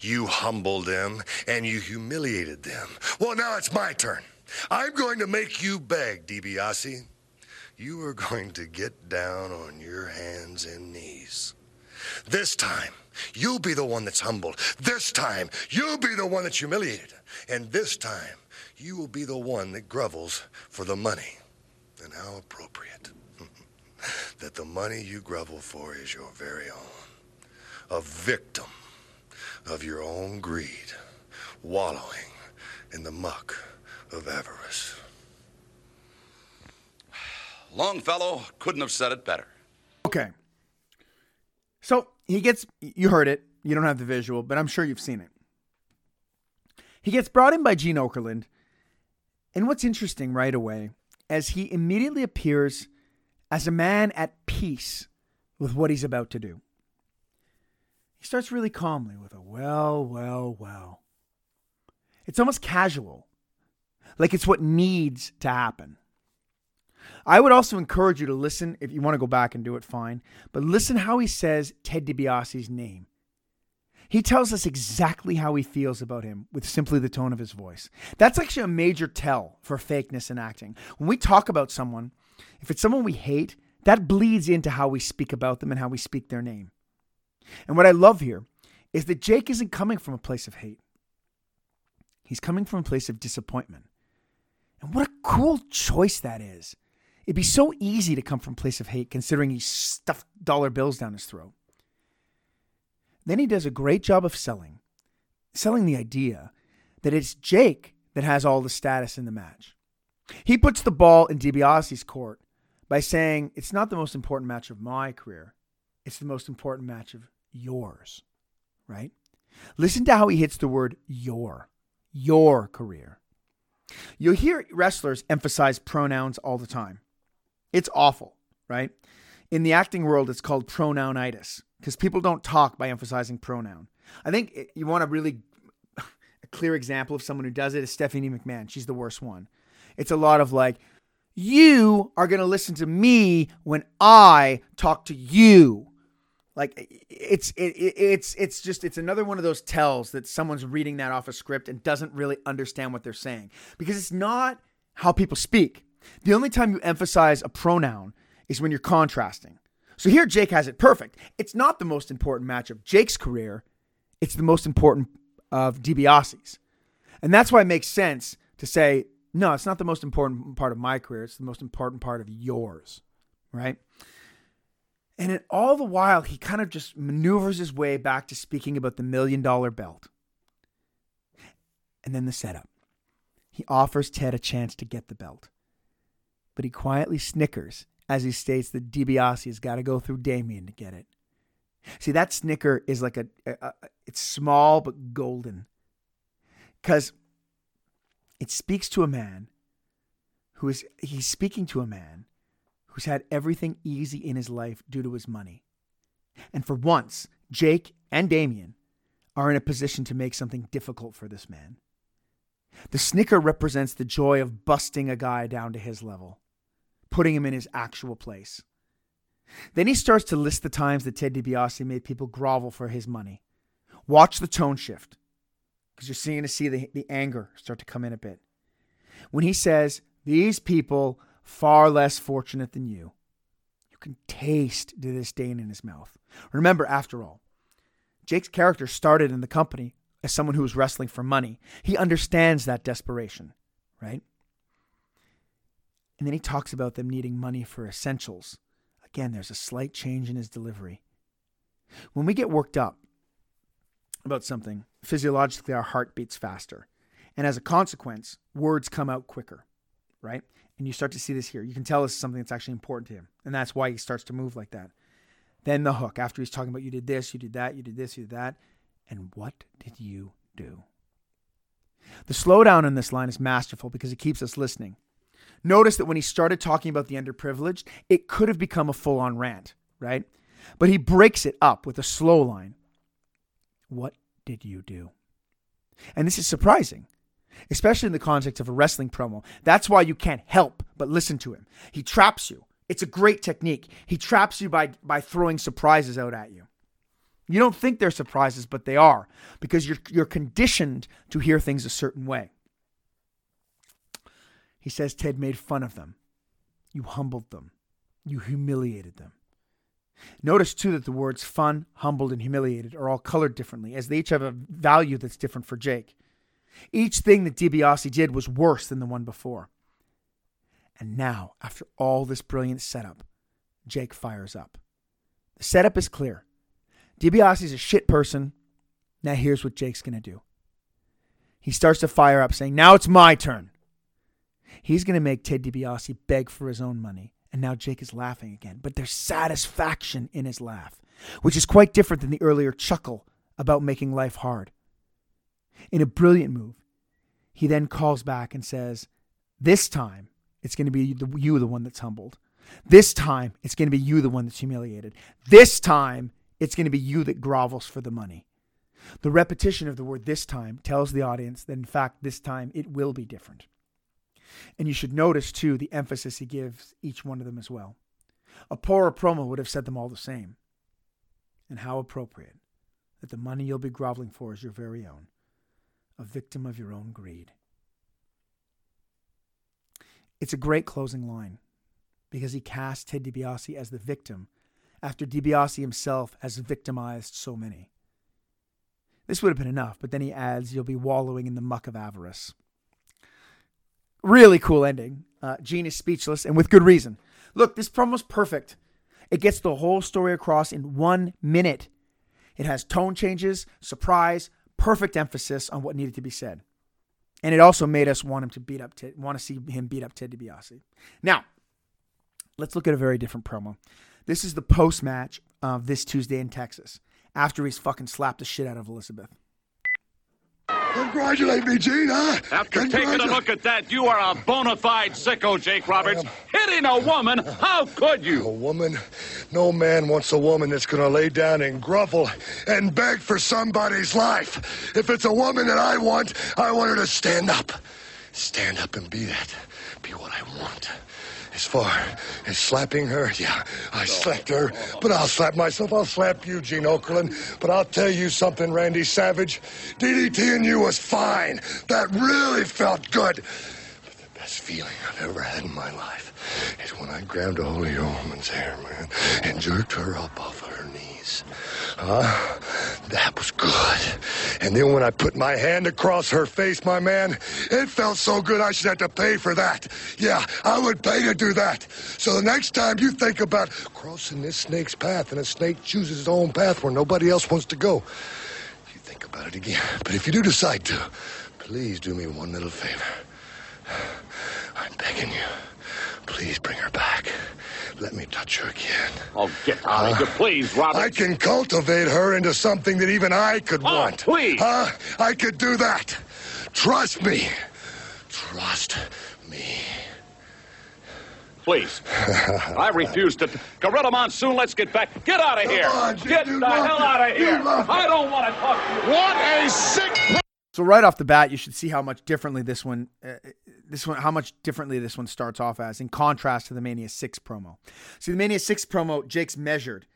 You humbled them and you humiliated them. Well, now it's my turn. I'm going to make you beg, DiBiase. You are going to get down on your hands and knees. This time, you'll be the one that's humbled. This time, you'll be the one that's humiliated. And this time, you will be the one that grovels for the money. And how appropriate that the money you grovel for is your very own. A victim of your own greed, wallowing in the muck of avarice. Longfellow couldn't have said it better. Okay. So he gets, you heard it. You don't have the visual, but I'm sure you've seen it. He gets brought in by Gene Okerlund. And what's interesting right away, as he immediately appears as a man at peace with what he's about to do. He starts really calmly with a well, well, well. It's almost casual, like it's what needs to happen. I would also encourage you to listen if you want to go back and do it, fine. But listen how he says Ted DiBiase's name. He tells us exactly how he feels about him with simply the tone of his voice. That's actually a major tell for fakeness in acting. When we talk about someone, if it's someone we hate, that bleeds into how we speak about them and how we speak their name. And what I love here is that Jake isn't coming from a place of hate. He's coming from a place of disappointment. And what a cool choice that is. It'd be so easy to come from a place of hate considering he stuffed dollar bills down his throat. Then he does a great job of selling, selling the idea that it's Jake that has all the status in the match. He puts the ball in DiBiase's court by saying it's not the most important match of my career, it's the most important match of yours, right? Listen to how he hits the word your, your career. You'll hear wrestlers emphasize pronouns all the time. It's awful, right? In the acting world, it's called pronounitis because people don't talk by emphasizing pronoun. I think you want to really a clear example of someone who does it is Stephanie McMahon. She's the worst one. It's a lot of like, you are going to listen to me when I talk to you. Like it's it, it's it's just it's another one of those tells that someone's reading that off a script and doesn't really understand what they're saying because it's not how people speak. The only time you emphasize a pronoun is when you're contrasting. So here Jake has it perfect. It's not the most important match of Jake's career, it's the most important of DiBiase's. And that's why it makes sense to say, no, it's not the most important part of my career, it's the most important part of yours, right? And it, all the while, he kind of just maneuvers his way back to speaking about the million dollar belt. And then the setup. He offers Ted a chance to get the belt. But he quietly snickers as he states that DiBiase has got to go through Damien to get it. See, that snicker is like a, a, a it's small but golden. Because it speaks to a man who is, he's speaking to a man who's had everything easy in his life due to his money. And for once, Jake and Damien are in a position to make something difficult for this man. The snicker represents the joy of busting a guy down to his level, putting him in his actual place. Then he starts to list the times that Ted DiBiase made people grovel for his money. Watch the tone shift, because you're seeing to see the, the anger start to come in a bit. When he says, These people far less fortunate than you, you can taste the disdain in his mouth. Remember, after all, Jake's character started in the company as someone who was wrestling for money. He understands that desperation, right? And then he talks about them needing money for essentials Again, there's a slight change in his delivery. When we get worked up about something, physiologically our heart beats faster. And as a consequence, words come out quicker, right? And you start to see this here. You can tell this is something that's actually important to him. And that's why he starts to move like that. Then the hook, after he's talking about you did this, you did that, you did this, you did that. And what did you do? The slowdown in this line is masterful because it keeps us listening. Notice that when he started talking about the underprivileged, it could have become a full on rant, right? But he breaks it up with a slow line. What did you do? And this is surprising, especially in the context of a wrestling promo. That's why you can't help but listen to him. He traps you. It's a great technique. He traps you by, by throwing surprises out at you. You don't think they're surprises, but they are because you're, you're conditioned to hear things a certain way. He says Ted made fun of them. You humbled them. You humiliated them. Notice too that the words fun, humbled, and humiliated are all colored differently, as they each have a value that's different for Jake. Each thing that DiBiase did was worse than the one before. And now, after all this brilliant setup, Jake fires up. The setup is clear. DiBiase's a shit person. Now here's what Jake's going to do. He starts to fire up, saying, Now it's my turn. He's going to make Ted DiBiase beg for his own money. And now Jake is laughing again. But there's satisfaction in his laugh, which is quite different than the earlier chuckle about making life hard. In a brilliant move, he then calls back and says, This time, it's going to be you, the one that's humbled. This time, it's going to be you, the one that's humiliated. This time, it's going to be you that grovels for the money. The repetition of the word this time tells the audience that, in fact, this time it will be different. And you should notice, too, the emphasis he gives each one of them as well. A poorer promo would have said them all the same. And how appropriate that the money you'll be groveling for is your very own, a victim of your own greed. It's a great closing line because he casts Ted DiBiase as the victim after DiBiase himself has victimized so many. This would have been enough, but then he adds, You'll be wallowing in the muck of avarice. Really cool ending. Uh, Gene is speechless, and with good reason. Look, this promo's perfect. It gets the whole story across in one minute. It has tone changes, surprise, perfect emphasis on what needed to be said. And it also made us want him to beat up Ted, want to see him beat up Ted DiBiase. Now, let's look at a very different promo. This is the post match of this Tuesday in Texas after he's fucking slapped the shit out of Elizabeth. Congratulate me, Gene, huh? After taking a look at that, you are a bona fide sicko, Jake Roberts. Hitting a woman? How could you? A woman? No man wants a woman that's gonna lay down and grovel and beg for somebody's life. If it's a woman that I want, I want her to stand up. Stand up and be that. Be what I want. As far as slapping her, yeah, I slapped her, but I'll slap myself. I'll slap you, Gene Okerlund. But I'll tell you something, Randy Savage. DDT and you was fine. That really felt good. But the best feeling I've ever had in my life is when I grabbed a your woman's hair, man, and jerked her up off of her knees. Huh? That was good. And then when I put my hand across her face, my man, it felt so good I should have to pay for that. Yeah, I would pay to do that. So the next time you think about crossing this snake's path and a snake chooses his own path where nobody else wants to go, you think about it again. But if you do decide to, please do me one little favor. I'm begging you. Please bring her back. Let me touch her again. Oh, get out of here, please, Robert. I can cultivate her into something that even I could Oh, want. please. Huh? I could do that. Trust me. Trust me. Please. I refuse to. Gorilla Monsoon, let's get back. Get out of here. on, get the hell it. out of here. I don't want to talk to you. What a sick. So right off the bat, you should see how much differently this one, uh, this one, how much differently this one starts off as, in contrast to the Mania Six promo. See, the Mania Six promo, Jake's measured.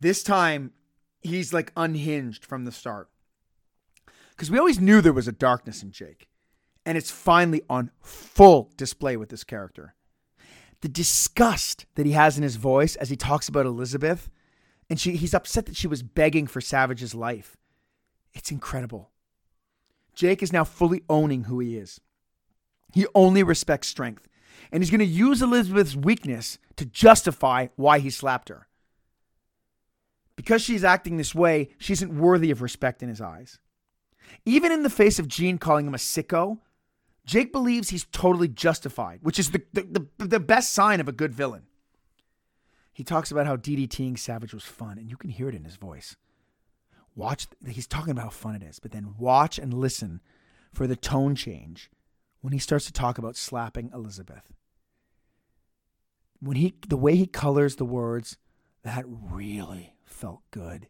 This time, he's like unhinged from the start, because we always knew there was a darkness in Jake, and it's finally on full display with this character. The disgust that he has in his voice as he talks about Elizabeth, and she, he's upset that she was begging for Savage's life. It's incredible. Jake is now fully owning who he is. He only respects strength, and he's going to use Elizabeth's weakness to justify why he slapped her. Because she's acting this way, she isn't worthy of respect in his eyes. Even in the face of Gene calling him a sicko, Jake believes he's totally justified, which is the, the, the, the best sign of a good villain. He talks about how DDTing Savage was fun, and you can hear it in his voice watch he's talking about how fun it is but then watch and listen for the tone change when he starts to talk about slapping elizabeth. When he the way he colors the words that really felt good.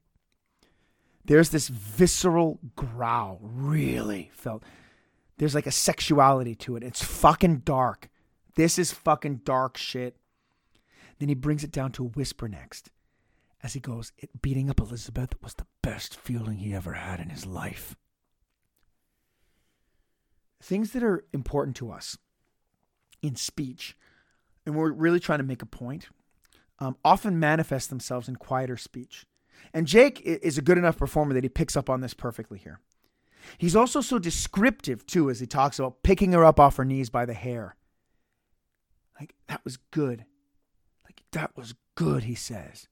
There's this visceral growl really felt. There's like a sexuality to it. It's fucking dark. This is fucking dark shit. Then he brings it down to a whisper next as he goes, it, beating up Elizabeth was the best feeling he ever had in his life. Things that are important to us in speech, and we're really trying to make a point, um, often manifest themselves in quieter speech. And Jake is a good enough performer that he picks up on this perfectly here. He's also so descriptive, too, as he talks about picking her up off her knees by the hair. Like, that was good. Like, that was good, he says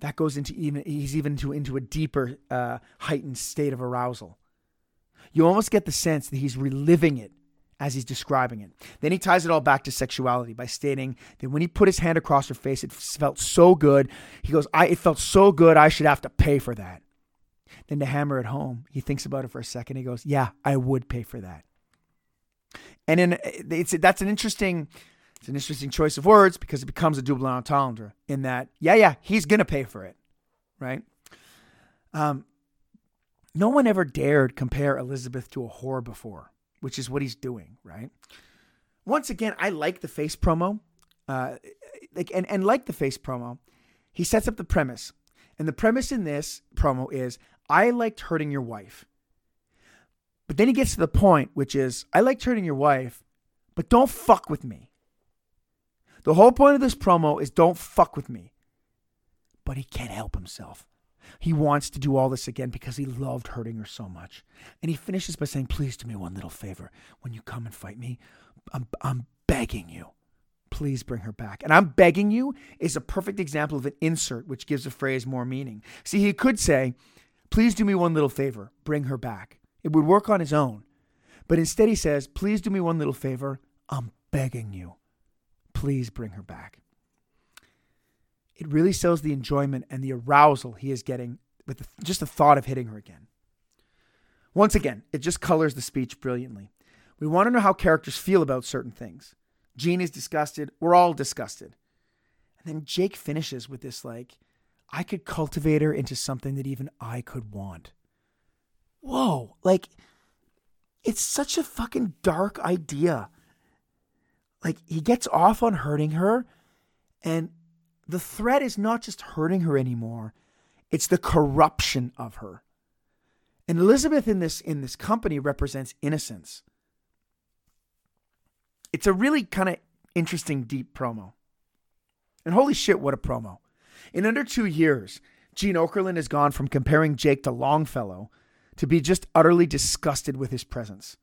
that goes into even he's even into into a deeper uh, heightened state of arousal you almost get the sense that he's reliving it as he's describing it. Then he ties it all back to sexuality by stating that when he put his hand across her face it felt so good. He goes i it felt so good i should have to pay for that. Then to hammer it home he thinks about it for a second. He goes yeah i would pay for that. And then it's that's an interesting it's an interesting choice of words because it becomes a double entendre in that, yeah, yeah, he's going to pay for it, right? Um, no one ever dared compare Elizabeth to a whore before, which is what he's doing, right? Once again, I like the face promo, uh, like and and like the face promo, he sets up the premise, and the premise in this promo is I liked hurting your wife, but then he gets to the point, which is I liked hurting your wife, but don't fuck with me. The whole point of this promo is don't fuck with me. But he can't help himself. He wants to do all this again because he loved hurting her so much. And he finishes by saying, Please do me one little favor. When you come and fight me, I'm, I'm begging you. Please bring her back. And I'm begging you is a perfect example of an insert which gives a phrase more meaning. See, he could say, Please do me one little favor. Bring her back. It would work on his own. But instead, he says, Please do me one little favor. I'm begging you. Please bring her back. It really sells the enjoyment and the arousal he is getting with the, just the thought of hitting her again. Once again, it just colors the speech brilliantly. We want to know how characters feel about certain things. Gene is disgusted. We're all disgusted. And then Jake finishes with this like, I could cultivate her into something that even I could want. Whoa. Like, it's such a fucking dark idea. Like, he gets off on hurting her, and the threat is not just hurting her anymore, it's the corruption of her. And Elizabeth in this in this company represents innocence. It's a really kind of interesting deep promo. And holy shit, what a promo. In under two years, Gene Okerlund has gone from comparing Jake to Longfellow to be just utterly disgusted with his presence.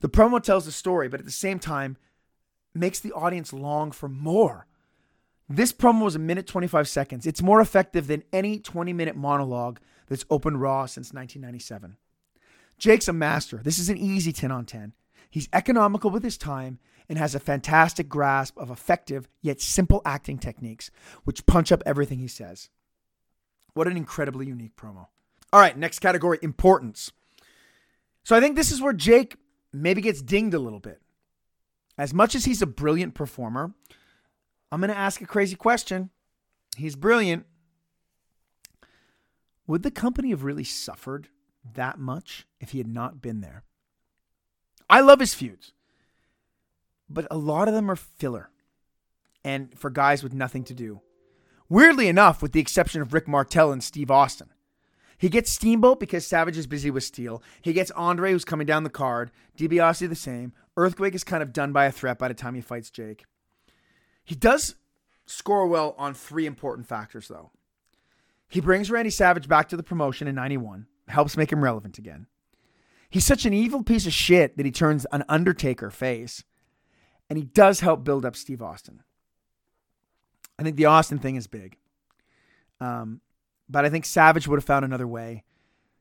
The promo tells the story, but at the same time, makes the audience long for more. This promo was a minute 25 seconds. It's more effective than any 20 minute monologue that's opened Raw since 1997. Jake's a master. This is an easy 10 on 10. He's economical with his time and has a fantastic grasp of effective yet simple acting techniques, which punch up everything he says. What an incredibly unique promo. All right, next category importance. So I think this is where Jake maybe gets dinged a little bit. As much as he's a brilliant performer, I'm going to ask a crazy question. He's brilliant. Would the company have really suffered that much if he had not been there? I love his feuds, but a lot of them are filler and for guys with nothing to do. Weirdly enough, with the exception of Rick Martel and Steve Austin. He gets Steamboat because Savage is busy with Steele. He gets Andre, who's coming down the card. DiBiase the same. Earthquake is kind of done by a threat by the time he fights Jake. He does score well on three important factors, though. He brings Randy Savage back to the promotion in 91, helps make him relevant again. He's such an evil piece of shit that he turns an Undertaker face. And he does help build up Steve Austin. I think the Austin thing is big. Um, but I think Savage would have found another way.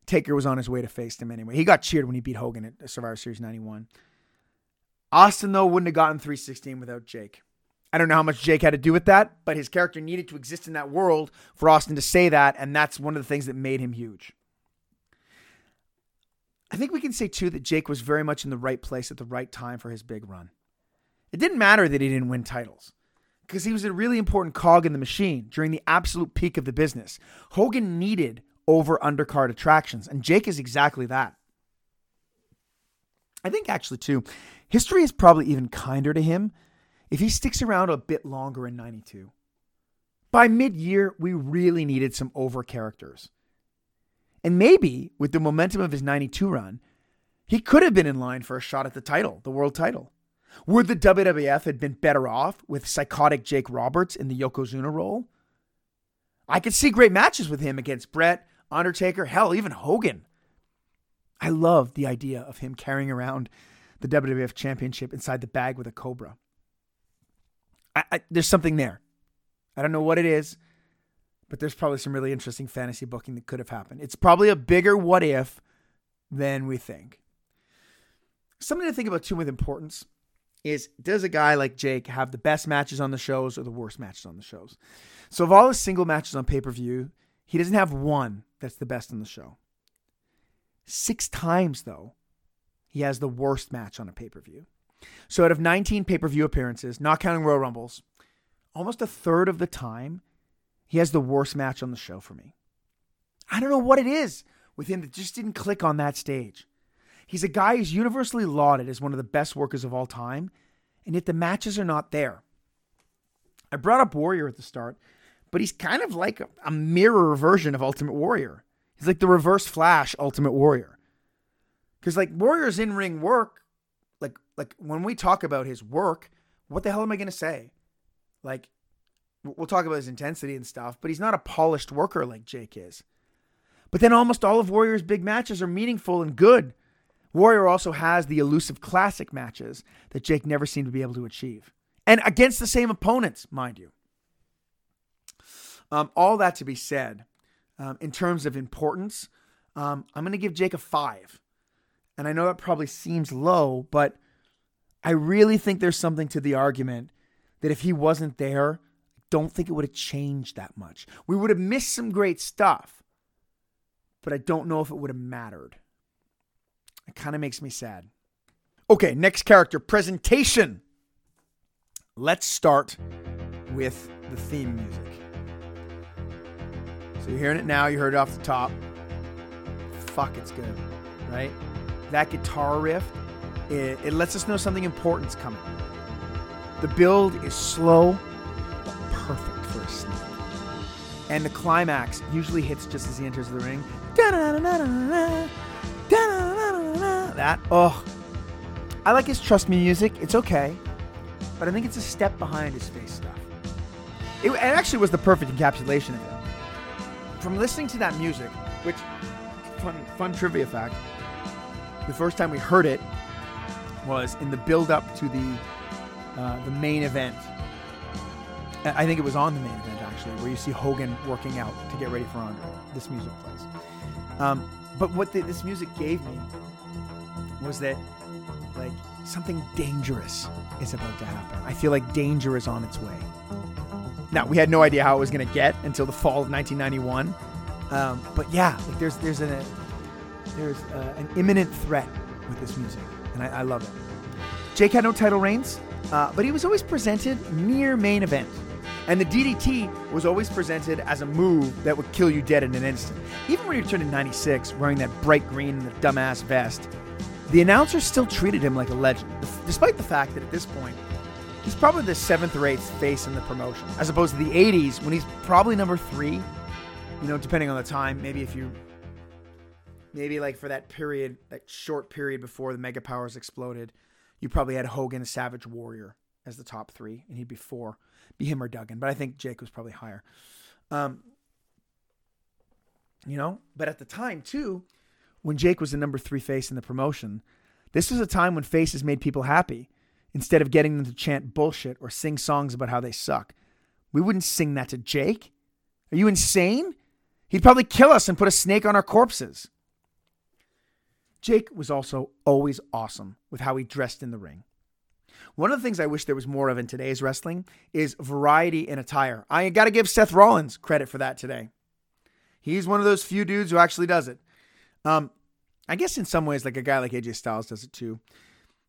Taker was on his way to face him anyway. He got cheered when he beat Hogan at Survivor Series 91. Austin, though, wouldn't have gotten 316 without Jake. I don't know how much Jake had to do with that, but his character needed to exist in that world for Austin to say that, and that's one of the things that made him huge. I think we can say too that Jake was very much in the right place at the right time for his big run. It didn't matter that he didn't win titles because he was a really important cog in the machine during the absolute peak of the business. Hogan needed over undercard attractions, and Jake is exactly that. I think actually too, history is probably even kinder to him if he sticks around a bit longer in 92. By mid year, we really needed some over characters. And maybe with the momentum of his 92 run, he could have been in line for a shot at the title, the world title. Would the WWF have been better off with psychotic Jake Roberts in the Yokozuna role? I could see great matches with him against Bret, Undertaker, hell, even Hogan. I love the idea of him carrying around the WWF Championship inside the bag with a Cobra. I, I, there's something there. I don't know what it is but there's probably some really interesting fantasy booking that could have happened. It's probably a bigger what if than we think. Something to think about too with importance is does a guy like Jake have the best matches on the shows or the worst matches on the shows? So, of all his single matches on pay per view, he doesn't have one that's the best on the show. Six times, though, he has the worst match on a pay per view. So, out of 19 pay per view appearances, not counting Royal Rumbles, almost a third of the time, he has the worst match on the show for me. I don't know what it is with him that just didn't click on that stage. He's a guy who's universally lauded as one of the best workers of all time, and yet the matches are not there. I brought up Warrior at the start, but he's kind of like a, mirror version of Ultimate Warrior. He's like the reverse Flash Ultimate Warrior. Because like Warrior's in ring work, like when we talk about his work, what the hell am I gonna say? Like We'll talk about his intensity and stuff, but he's not a polished worker like Jake is. But then almost all of Warrior's big matches are meaningful and good. Warrior also has the elusive classic matches that Jake never seemed to be able to achieve. And against the same opponents, mind you. Um, all that to be said, um, in terms of importance, um, I'm going to give Jake a five. And I know that probably seems low, but I really think there's something to the argument that if he wasn't there, don't think it would have changed that much. We would have missed some great stuff, but I don't know if it would have mattered. It kind of makes me sad. Okay, next character presentation. let's start with the theme music. So you're hearing it now, you heard it off the top. Fuck, it's good, right? That guitar riff, it, it lets us know something important's coming. The build is slow, but perfect for a snake. And the climax usually hits just as he enters the ring. That, oh. I like his Trust Me music. It's okay. But I think it's a step behind his face stuff. It, it actually was the perfect encapsulation of it. From listening to that music, which, fun, fun trivia fact, the first time we heard it was in the build up to the uh, the main event. I think it was on the main event actually, where you see Hogan working out to get ready for Andre. This music plays. Um, but what the, this music gave me was that like something dangerous is about to happen. I feel like danger is on its way. Now we had no idea how it was going to get until the fall of 1991. Um, but yeah, like there's there's an there's uh, an imminent threat with this music, and I, I love it. Jake had no title reigns, uh, but he was always presented near main event. And the DDT was always presented as a move that would kill you dead in an instant. Even when he returned in 96, wearing that bright green and the dumbass vest, the announcers still treated him like a legend, despite the fact that at this point, he's probably the seventh or eighth face in the promotion, as opposed to the 80s when he's probably number three. You know, depending on the time, maybe if you, maybe like for that period, that short period before the Mega Powers exploded, you probably had Hogan, Savage Warrior as the top three, and he'd be four, be him or Duggan. But I think Jake was probably higher. Um, you know, but at the time too, when Jake was the number three face in the promotion, this was a time when faces made people happy instead of getting them to chant bullshit or sing songs about how they suck. We wouldn't sing that to Jake. Are you insane? He'd probably kill us and put a snake on our corpses. Jake was also always awesome with how he dressed in the ring. One of the things I wish there was more of in today's wrestling is variety in attire. I got to give Seth Rollins credit for that today. He's one of those few dudes who actually does it. Um, I guess in some ways, like a guy like AJ Styles does it too.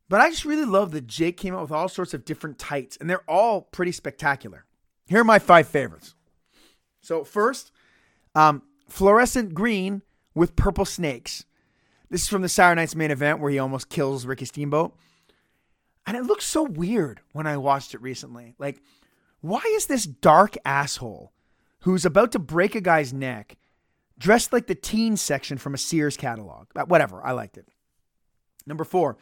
But I just really love that Jake came out with all sorts of different tights, and they're all pretty spectacular. Here are my five favorites. So, first, um, fluorescent green with purple snakes. This is from the Saturday Night's main event where he almost kills Ricky Steamboat. And it looks so weird when I watched it recently. Like, why is this dark asshole who's about to break a guy's neck dressed like the teen section from a Sears catalog. But whatever, I liked it. Number four,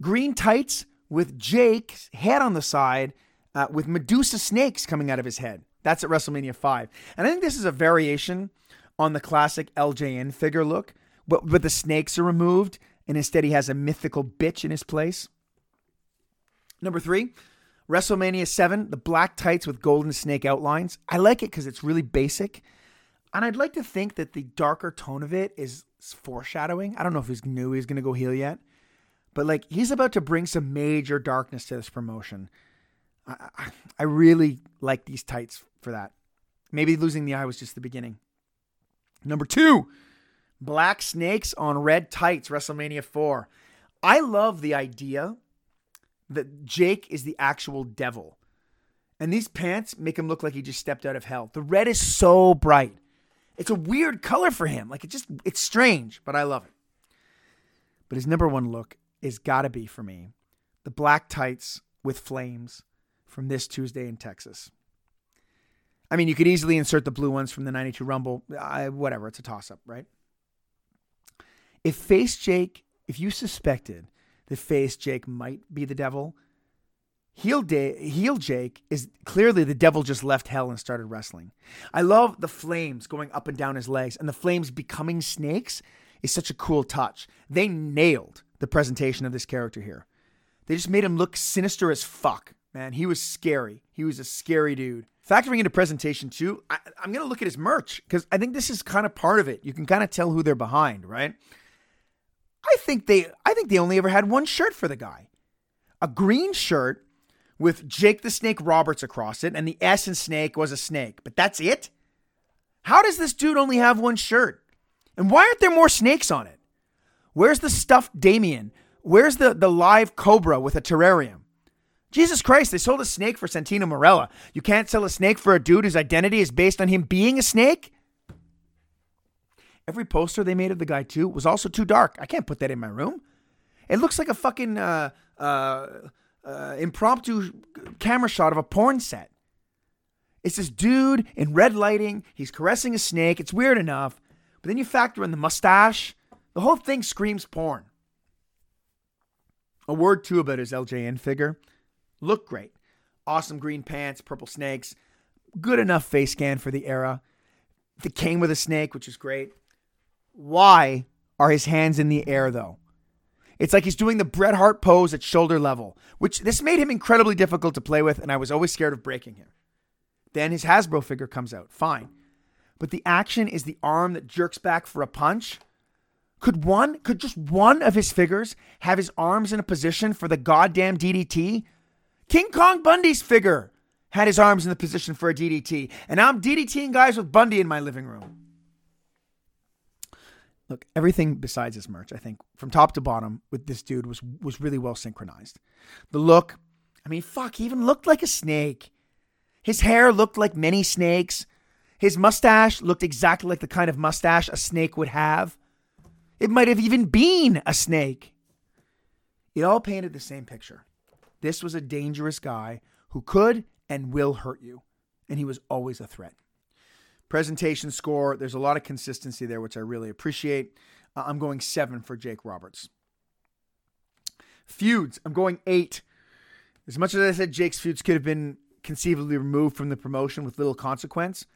green tights with Jake's head on the side uh, with Medusa snakes coming out of his head. That's at WrestleMania 5. And I think this is a variation on the classic LJN figure look, but, but the snakes are removed and instead he has a mythical bitch in his place. Number three, WrestleMania 7, the black tights with golden snake outlines. I like it because it's really basic and I'd like to think that the darker tone of it is foreshadowing. I don't know if he's knew he's going to go heel yet, but like he's about to bring some major darkness to this promotion. I, I, I really like these tights for that. Maybe losing the eye was just the beginning. Number two, black snakes on red tights, WrestleMania 4. I love the idea that Jake is the actual devil. And these pants make him look like he just stepped out of hell. The red is so bright. It's a weird color for him. Like it just it's strange, but I love it. But his number one look is gotta be for me the black tights with flames from this Tuesday in Texas. I mean, you could easily insert the blue ones from the 92 Rumble. I, whatever, it's a toss up, right? If Face Jake, if you suspected that Face Jake might be the devil, Heel, Day, Heel Jake is clearly the devil just left hell and started wrestling. I love the flames going up and down his legs, and the flames becoming snakes is such a cool touch. They nailed the presentation of this character here. They just made him look sinister as fuck, man. He was scary. He was a scary dude. Factoring into presentation too, I, I'm gonna look at his merch because I think this is kind of part of it. You can kind of tell who they're behind, right? I think they, I think they only ever had one shirt for the guy, a green shirt with Jake the Snake Roberts across it, and the S in Snake was a snake. But that's it? How does this dude only have one shirt? And why aren't there more snakes on it? Where's the stuffed Damien? Where's the, the live cobra with a terrarium? Jesus Christ, they sold a snake for Santino Marella. You can't sell a snake for a dude whose identity is based on him being a snake? Every poster they made of the guy, too, was also too dark. I can't put that in my room. It looks like a fucking uh, uh, uh, impromptu camera shot of a porn set. It's this dude in red lighting. He's caressing a snake. It's weird enough. But then you factor in the mustache. The whole thing screams porn. A word, too, about his LJN figure. Look great. Awesome green pants, purple snakes. Good enough face scan for the era. The king with a snake, which is great. Why are his hands in the air, though? It's like he's doing the Bret Hart pose at shoulder level, which this made him incredibly difficult to play with, and I was always scared of breaking him. Then his Hasbro figure comes out. Fine. But the action is the arm that jerks back for a punch. Could one, could just one of his figures have his arms in a position for the goddamn DDT? King Kong Bundy's figure had his arms in the position for a DDT. And I'm DDTing guys with Bundy in my living room. Look, everything besides his merch, I think, from top to bottom with this dude was was really well synchronized. The look, I mean, fuck, he even looked like a snake. His hair looked like many snakes. His mustache looked exactly like the kind of mustache a snake would have. It might have even been a snake. It all painted the same picture. This was a dangerous guy who could and will hurt you, and he was always a threat. Presentation score, there's a lot of consistency there, which I really appreciate. Uh, I'm going seven for Jake Roberts. Feuds, I'm going eight. As much as I said Jake's feuds could have been conceivably removed from the promotion with little consequence,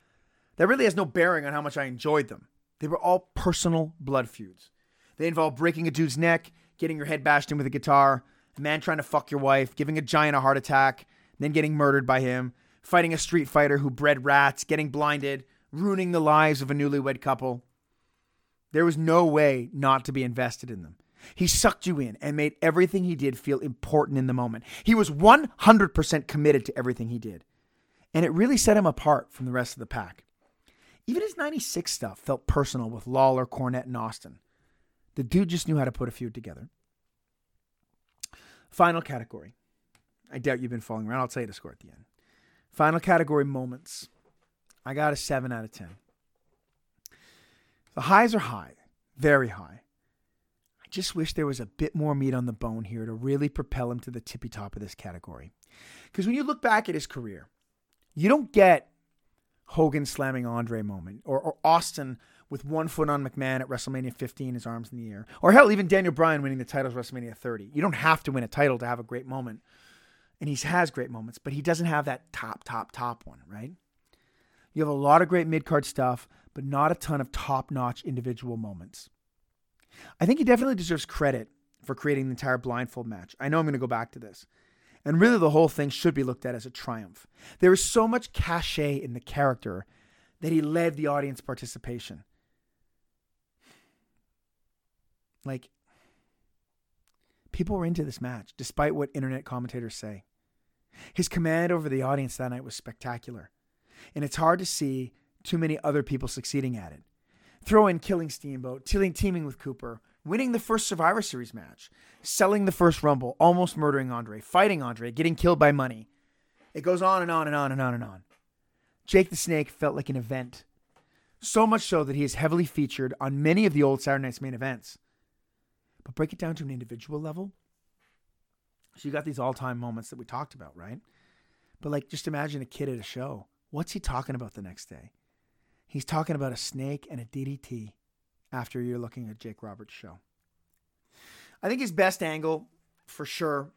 that really has no bearing on how much I enjoyed them. They were all personal blood feuds. They involved breaking a dude's neck, getting your head bashed in with a guitar, a man trying to fuck your wife, giving a giant a heart attack, then getting murdered by him, fighting a street fighter who bred rats, getting blinded, ruining the lives of a newlywed couple. There was no way not to be invested in them. He sucked you in and made everything he did feel important in the moment. He was 100% committed to everything he did. And it really set him apart from the rest of the pack. Even his 96 stuff felt personal with Lawler, Cornette, and Austin. The dude just knew how to put a feud together. Final category. I doubt you've been following around. I'll tell you the score at the end. Final category moments. I got a 7 out of 10. The highs are high, very high. I just wish there was a bit more meat on the bone here to really propel him to the tippy top of this category. Because when you look back at his career, you don't get Hogan slamming Andre moment or, or Austin with one foot on McMahon at WrestleMania 15, his arms in the air, or hell, even Daniel Bryan winning the titles WrestleMania 30. You don't have to win a title to have a great moment. And he has great moments, but he doesn't have that top, top, top one, right? You have a lot of great mid card stuff, but not a ton of top notch individual moments. I think he definitely deserves credit for creating the entire blindfold match. I know I'm going to go back to this. And really, the whole thing should be looked at as a triumph. There is so much cachet in the character that he led the audience participation. Like, people were into this match, despite what internet commentators say. His command over the audience that night was spectacular and it's hard to see too many other people succeeding at it. Throw in killing Steamboat, teaming with Cooper, winning the first Survivor Series match, selling the first Rumble, almost murdering Andre, fighting Andre, getting killed by money. It goes on and on and on and on and on. Jake the Snake felt like an event. So much so that he is heavily featured on many of the old Saturday Night's main events. But break it down to an individual level. So you got these all time moments that we talked about, right? But like, just imagine a kid at a show What's he talking about the next day? He's talking about a snake and a DDT after you're looking at Jake Roberts' show. I think his best angle, for sure,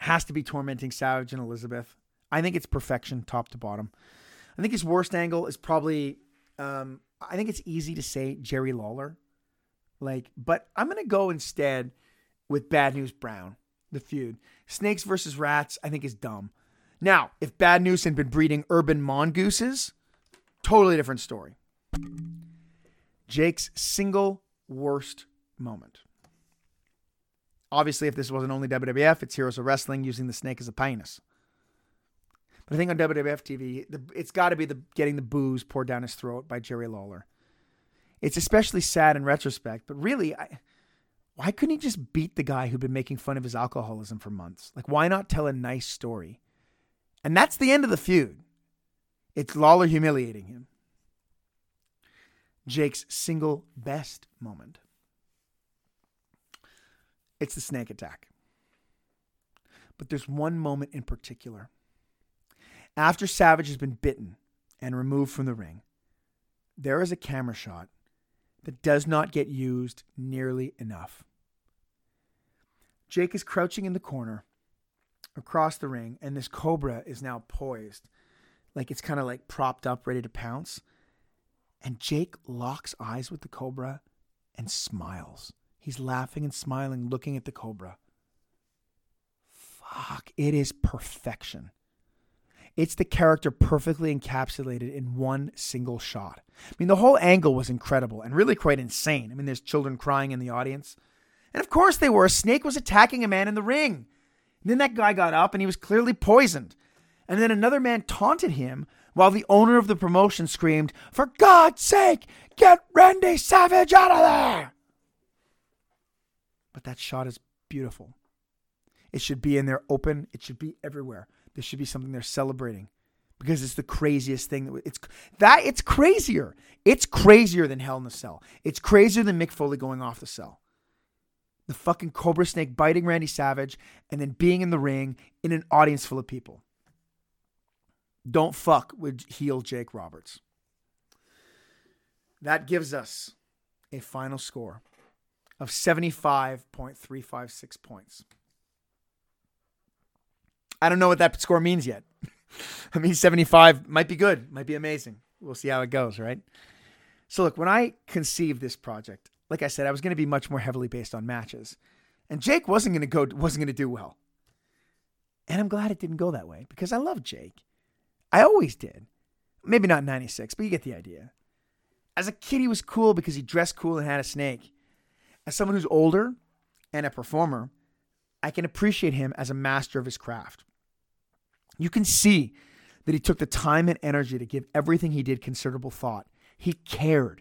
has to be tormenting Savage and Elizabeth. I think it's perfection, top to bottom. I think his worst angle is probably, um, I think it's easy to say Jerry Lawler. Like, but I'm gonna go instead with Bad News Brown, the feud. Snakes versus rats, I think is dumb. Now, if Bad News had been breeding urban mongooses, totally different story. Jake's single worst moment. Obviously, if this wasn't only WWF, it's Heroes of Wrestling using the snake as a penis. But I think on WWF TV, it's got to be the getting the booze poured down his throat by Jerry Lawler. It's especially sad in retrospect, but really, I, Why couldn't he just beat the guy who'd been making fun of his alcoholism for months? Like, why not tell a nice story? And that's the end of the feud. It's Lawler humiliating him. Jake's single best moment. It's the snake attack. But there's one moment in particular. After Savage has been bitten and removed from the ring, there is a camera shot that does not get used nearly enough. Jake is crouching in the corner across the ring, and this cobra is now poised, like it's kind of like propped up, ready to pounce. And Jake locks eyes with the cobra and smiles. He's laughing and smiling, looking at the cobra. Fuck, it is perfection. It's the character perfectly encapsulated in one single shot. I mean, the whole angle was incredible and really quite insane. I mean, there's children crying in the audience. And of course they were. A snake was attacking a man in the ring. Then that guy got up and he was clearly poisoned. And then another man taunted him while the owner of the promotion screamed, For God's sake, get Randy Savage out of there! But that shot is beautiful. It should be in there open, it should be everywhere. There should be something they're celebrating because it's the craziest thing. It's that it's crazier. It's crazier than Hell in the Cell. It's crazier than Mick Foley going off the cell. The fucking Cobra Snake biting Randy Savage and then being in the ring in an audience full of people. Don't fuck with heel Jake Roberts. That gives us a final score of 75.356 points. I don't know what that score means yet. I mean, 75 might be good, might be amazing. We'll see how it goes, right? So, look, when I conceived this project, like I said, I was going to be much more heavily based on matches. And Jake wasn't going to go, wasn't going to do well. And I'm glad it didn't go that way because I love Jake. I always did. Maybe not 96, but you get the idea. As a kid, he was cool because he dressed cool and had a snake. As someone who's older and a performer, I can appreciate him as a master of his craft. You can see that he took the time and energy to give everything he did considerable thought. He cared.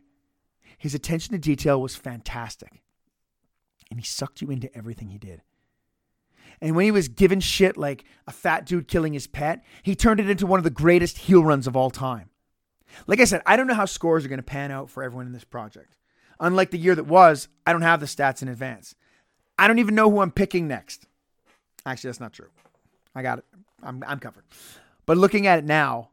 His attention to detail was fantastic. And he sucked you into everything he did. And when he was given shit like a fat dude killing his pet, he turned it into one of the greatest heel runs of all time. Like I said, I don't know how scores are going to pan out for everyone in this project. Unlike the year that was, I don't have the stats in advance. I don't even know who I'm picking next. Actually, that's not true. I got it. I'm, I'm covered. But looking at it now,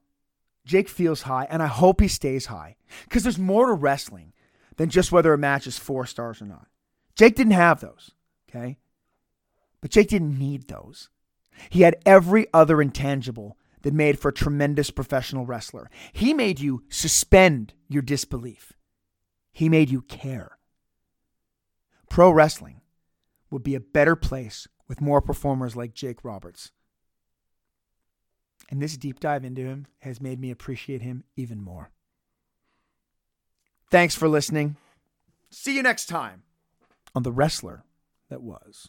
Jake feels high, and I hope he stays high because there's more to wrestling than just whether a match is four stars or not. Jake didn't have those, okay? But Jake didn't need those. He had every other intangible that made for a tremendous professional wrestler. He made you suspend your disbelief, he made you care. Pro wrestling would be a better place with more performers like Jake Roberts. And this deep dive into him has made me appreciate him even more. Thanks for listening. See you next time on The Wrestler That Was.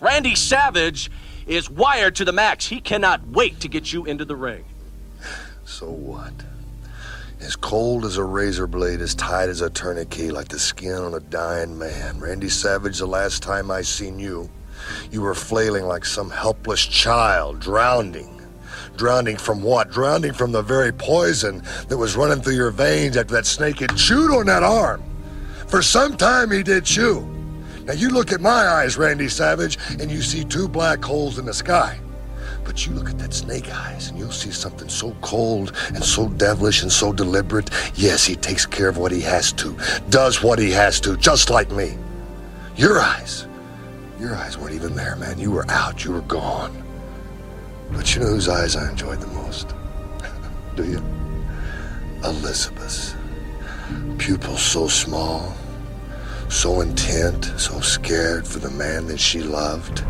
Randy Savage is wired to the max. He cannot wait to get you into the ring. So what? As cold as a razor blade, as tight as a tourniquet, like the skin on a dying man. Randy Savage, the last time I seen you, you were flailing like some helpless child, drowning. Drowning from what? Drowning from the very poison that was running through your veins after that snake had chewed on that arm. For some time he did chew. Now you look at my eyes, Randy Savage, and you see two black holes in the sky. But you look at that snake eyes and you'll see something so cold and so devilish and so deliberate. Yes, he takes care of what he has to, does what he has to, just like me. Your eyes, your eyes weren't even there, man. You were out, you were gone. But you know whose eyes I enjoyed the most? Do you? Elizabeth. Pupils so small, so intent, so scared for the man that she loved.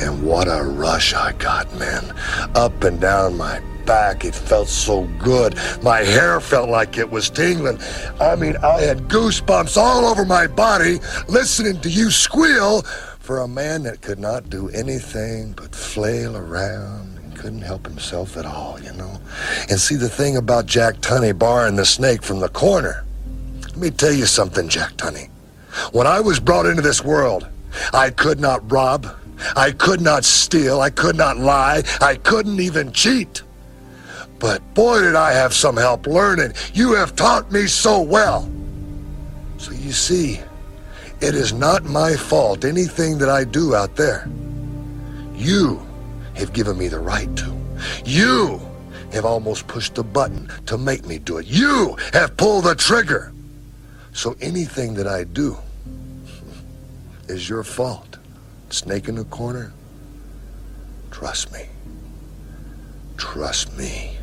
And what a rush I got, man. Up and down my back, it felt so good. My hair felt like it was tingling. I mean, I had goosebumps all over my body listening to you squeal for a man that could not do anything but flail around couldn't help himself at all, you know. And see the thing about Jack Tunney barring the snake from the corner. Let me tell you something, Jack Tunney. When I was brought into this world, I could not rob, I could not steal, I could not lie, I couldn't even cheat. But boy, did I have some help learning. You have taught me so well. So you see, it is not my fault, anything that I do out there. You have given me the right to. You have almost pushed the button to make me do it. You have pulled the trigger. So anything that I do is your fault. Snake in the corner? Trust me. Trust me.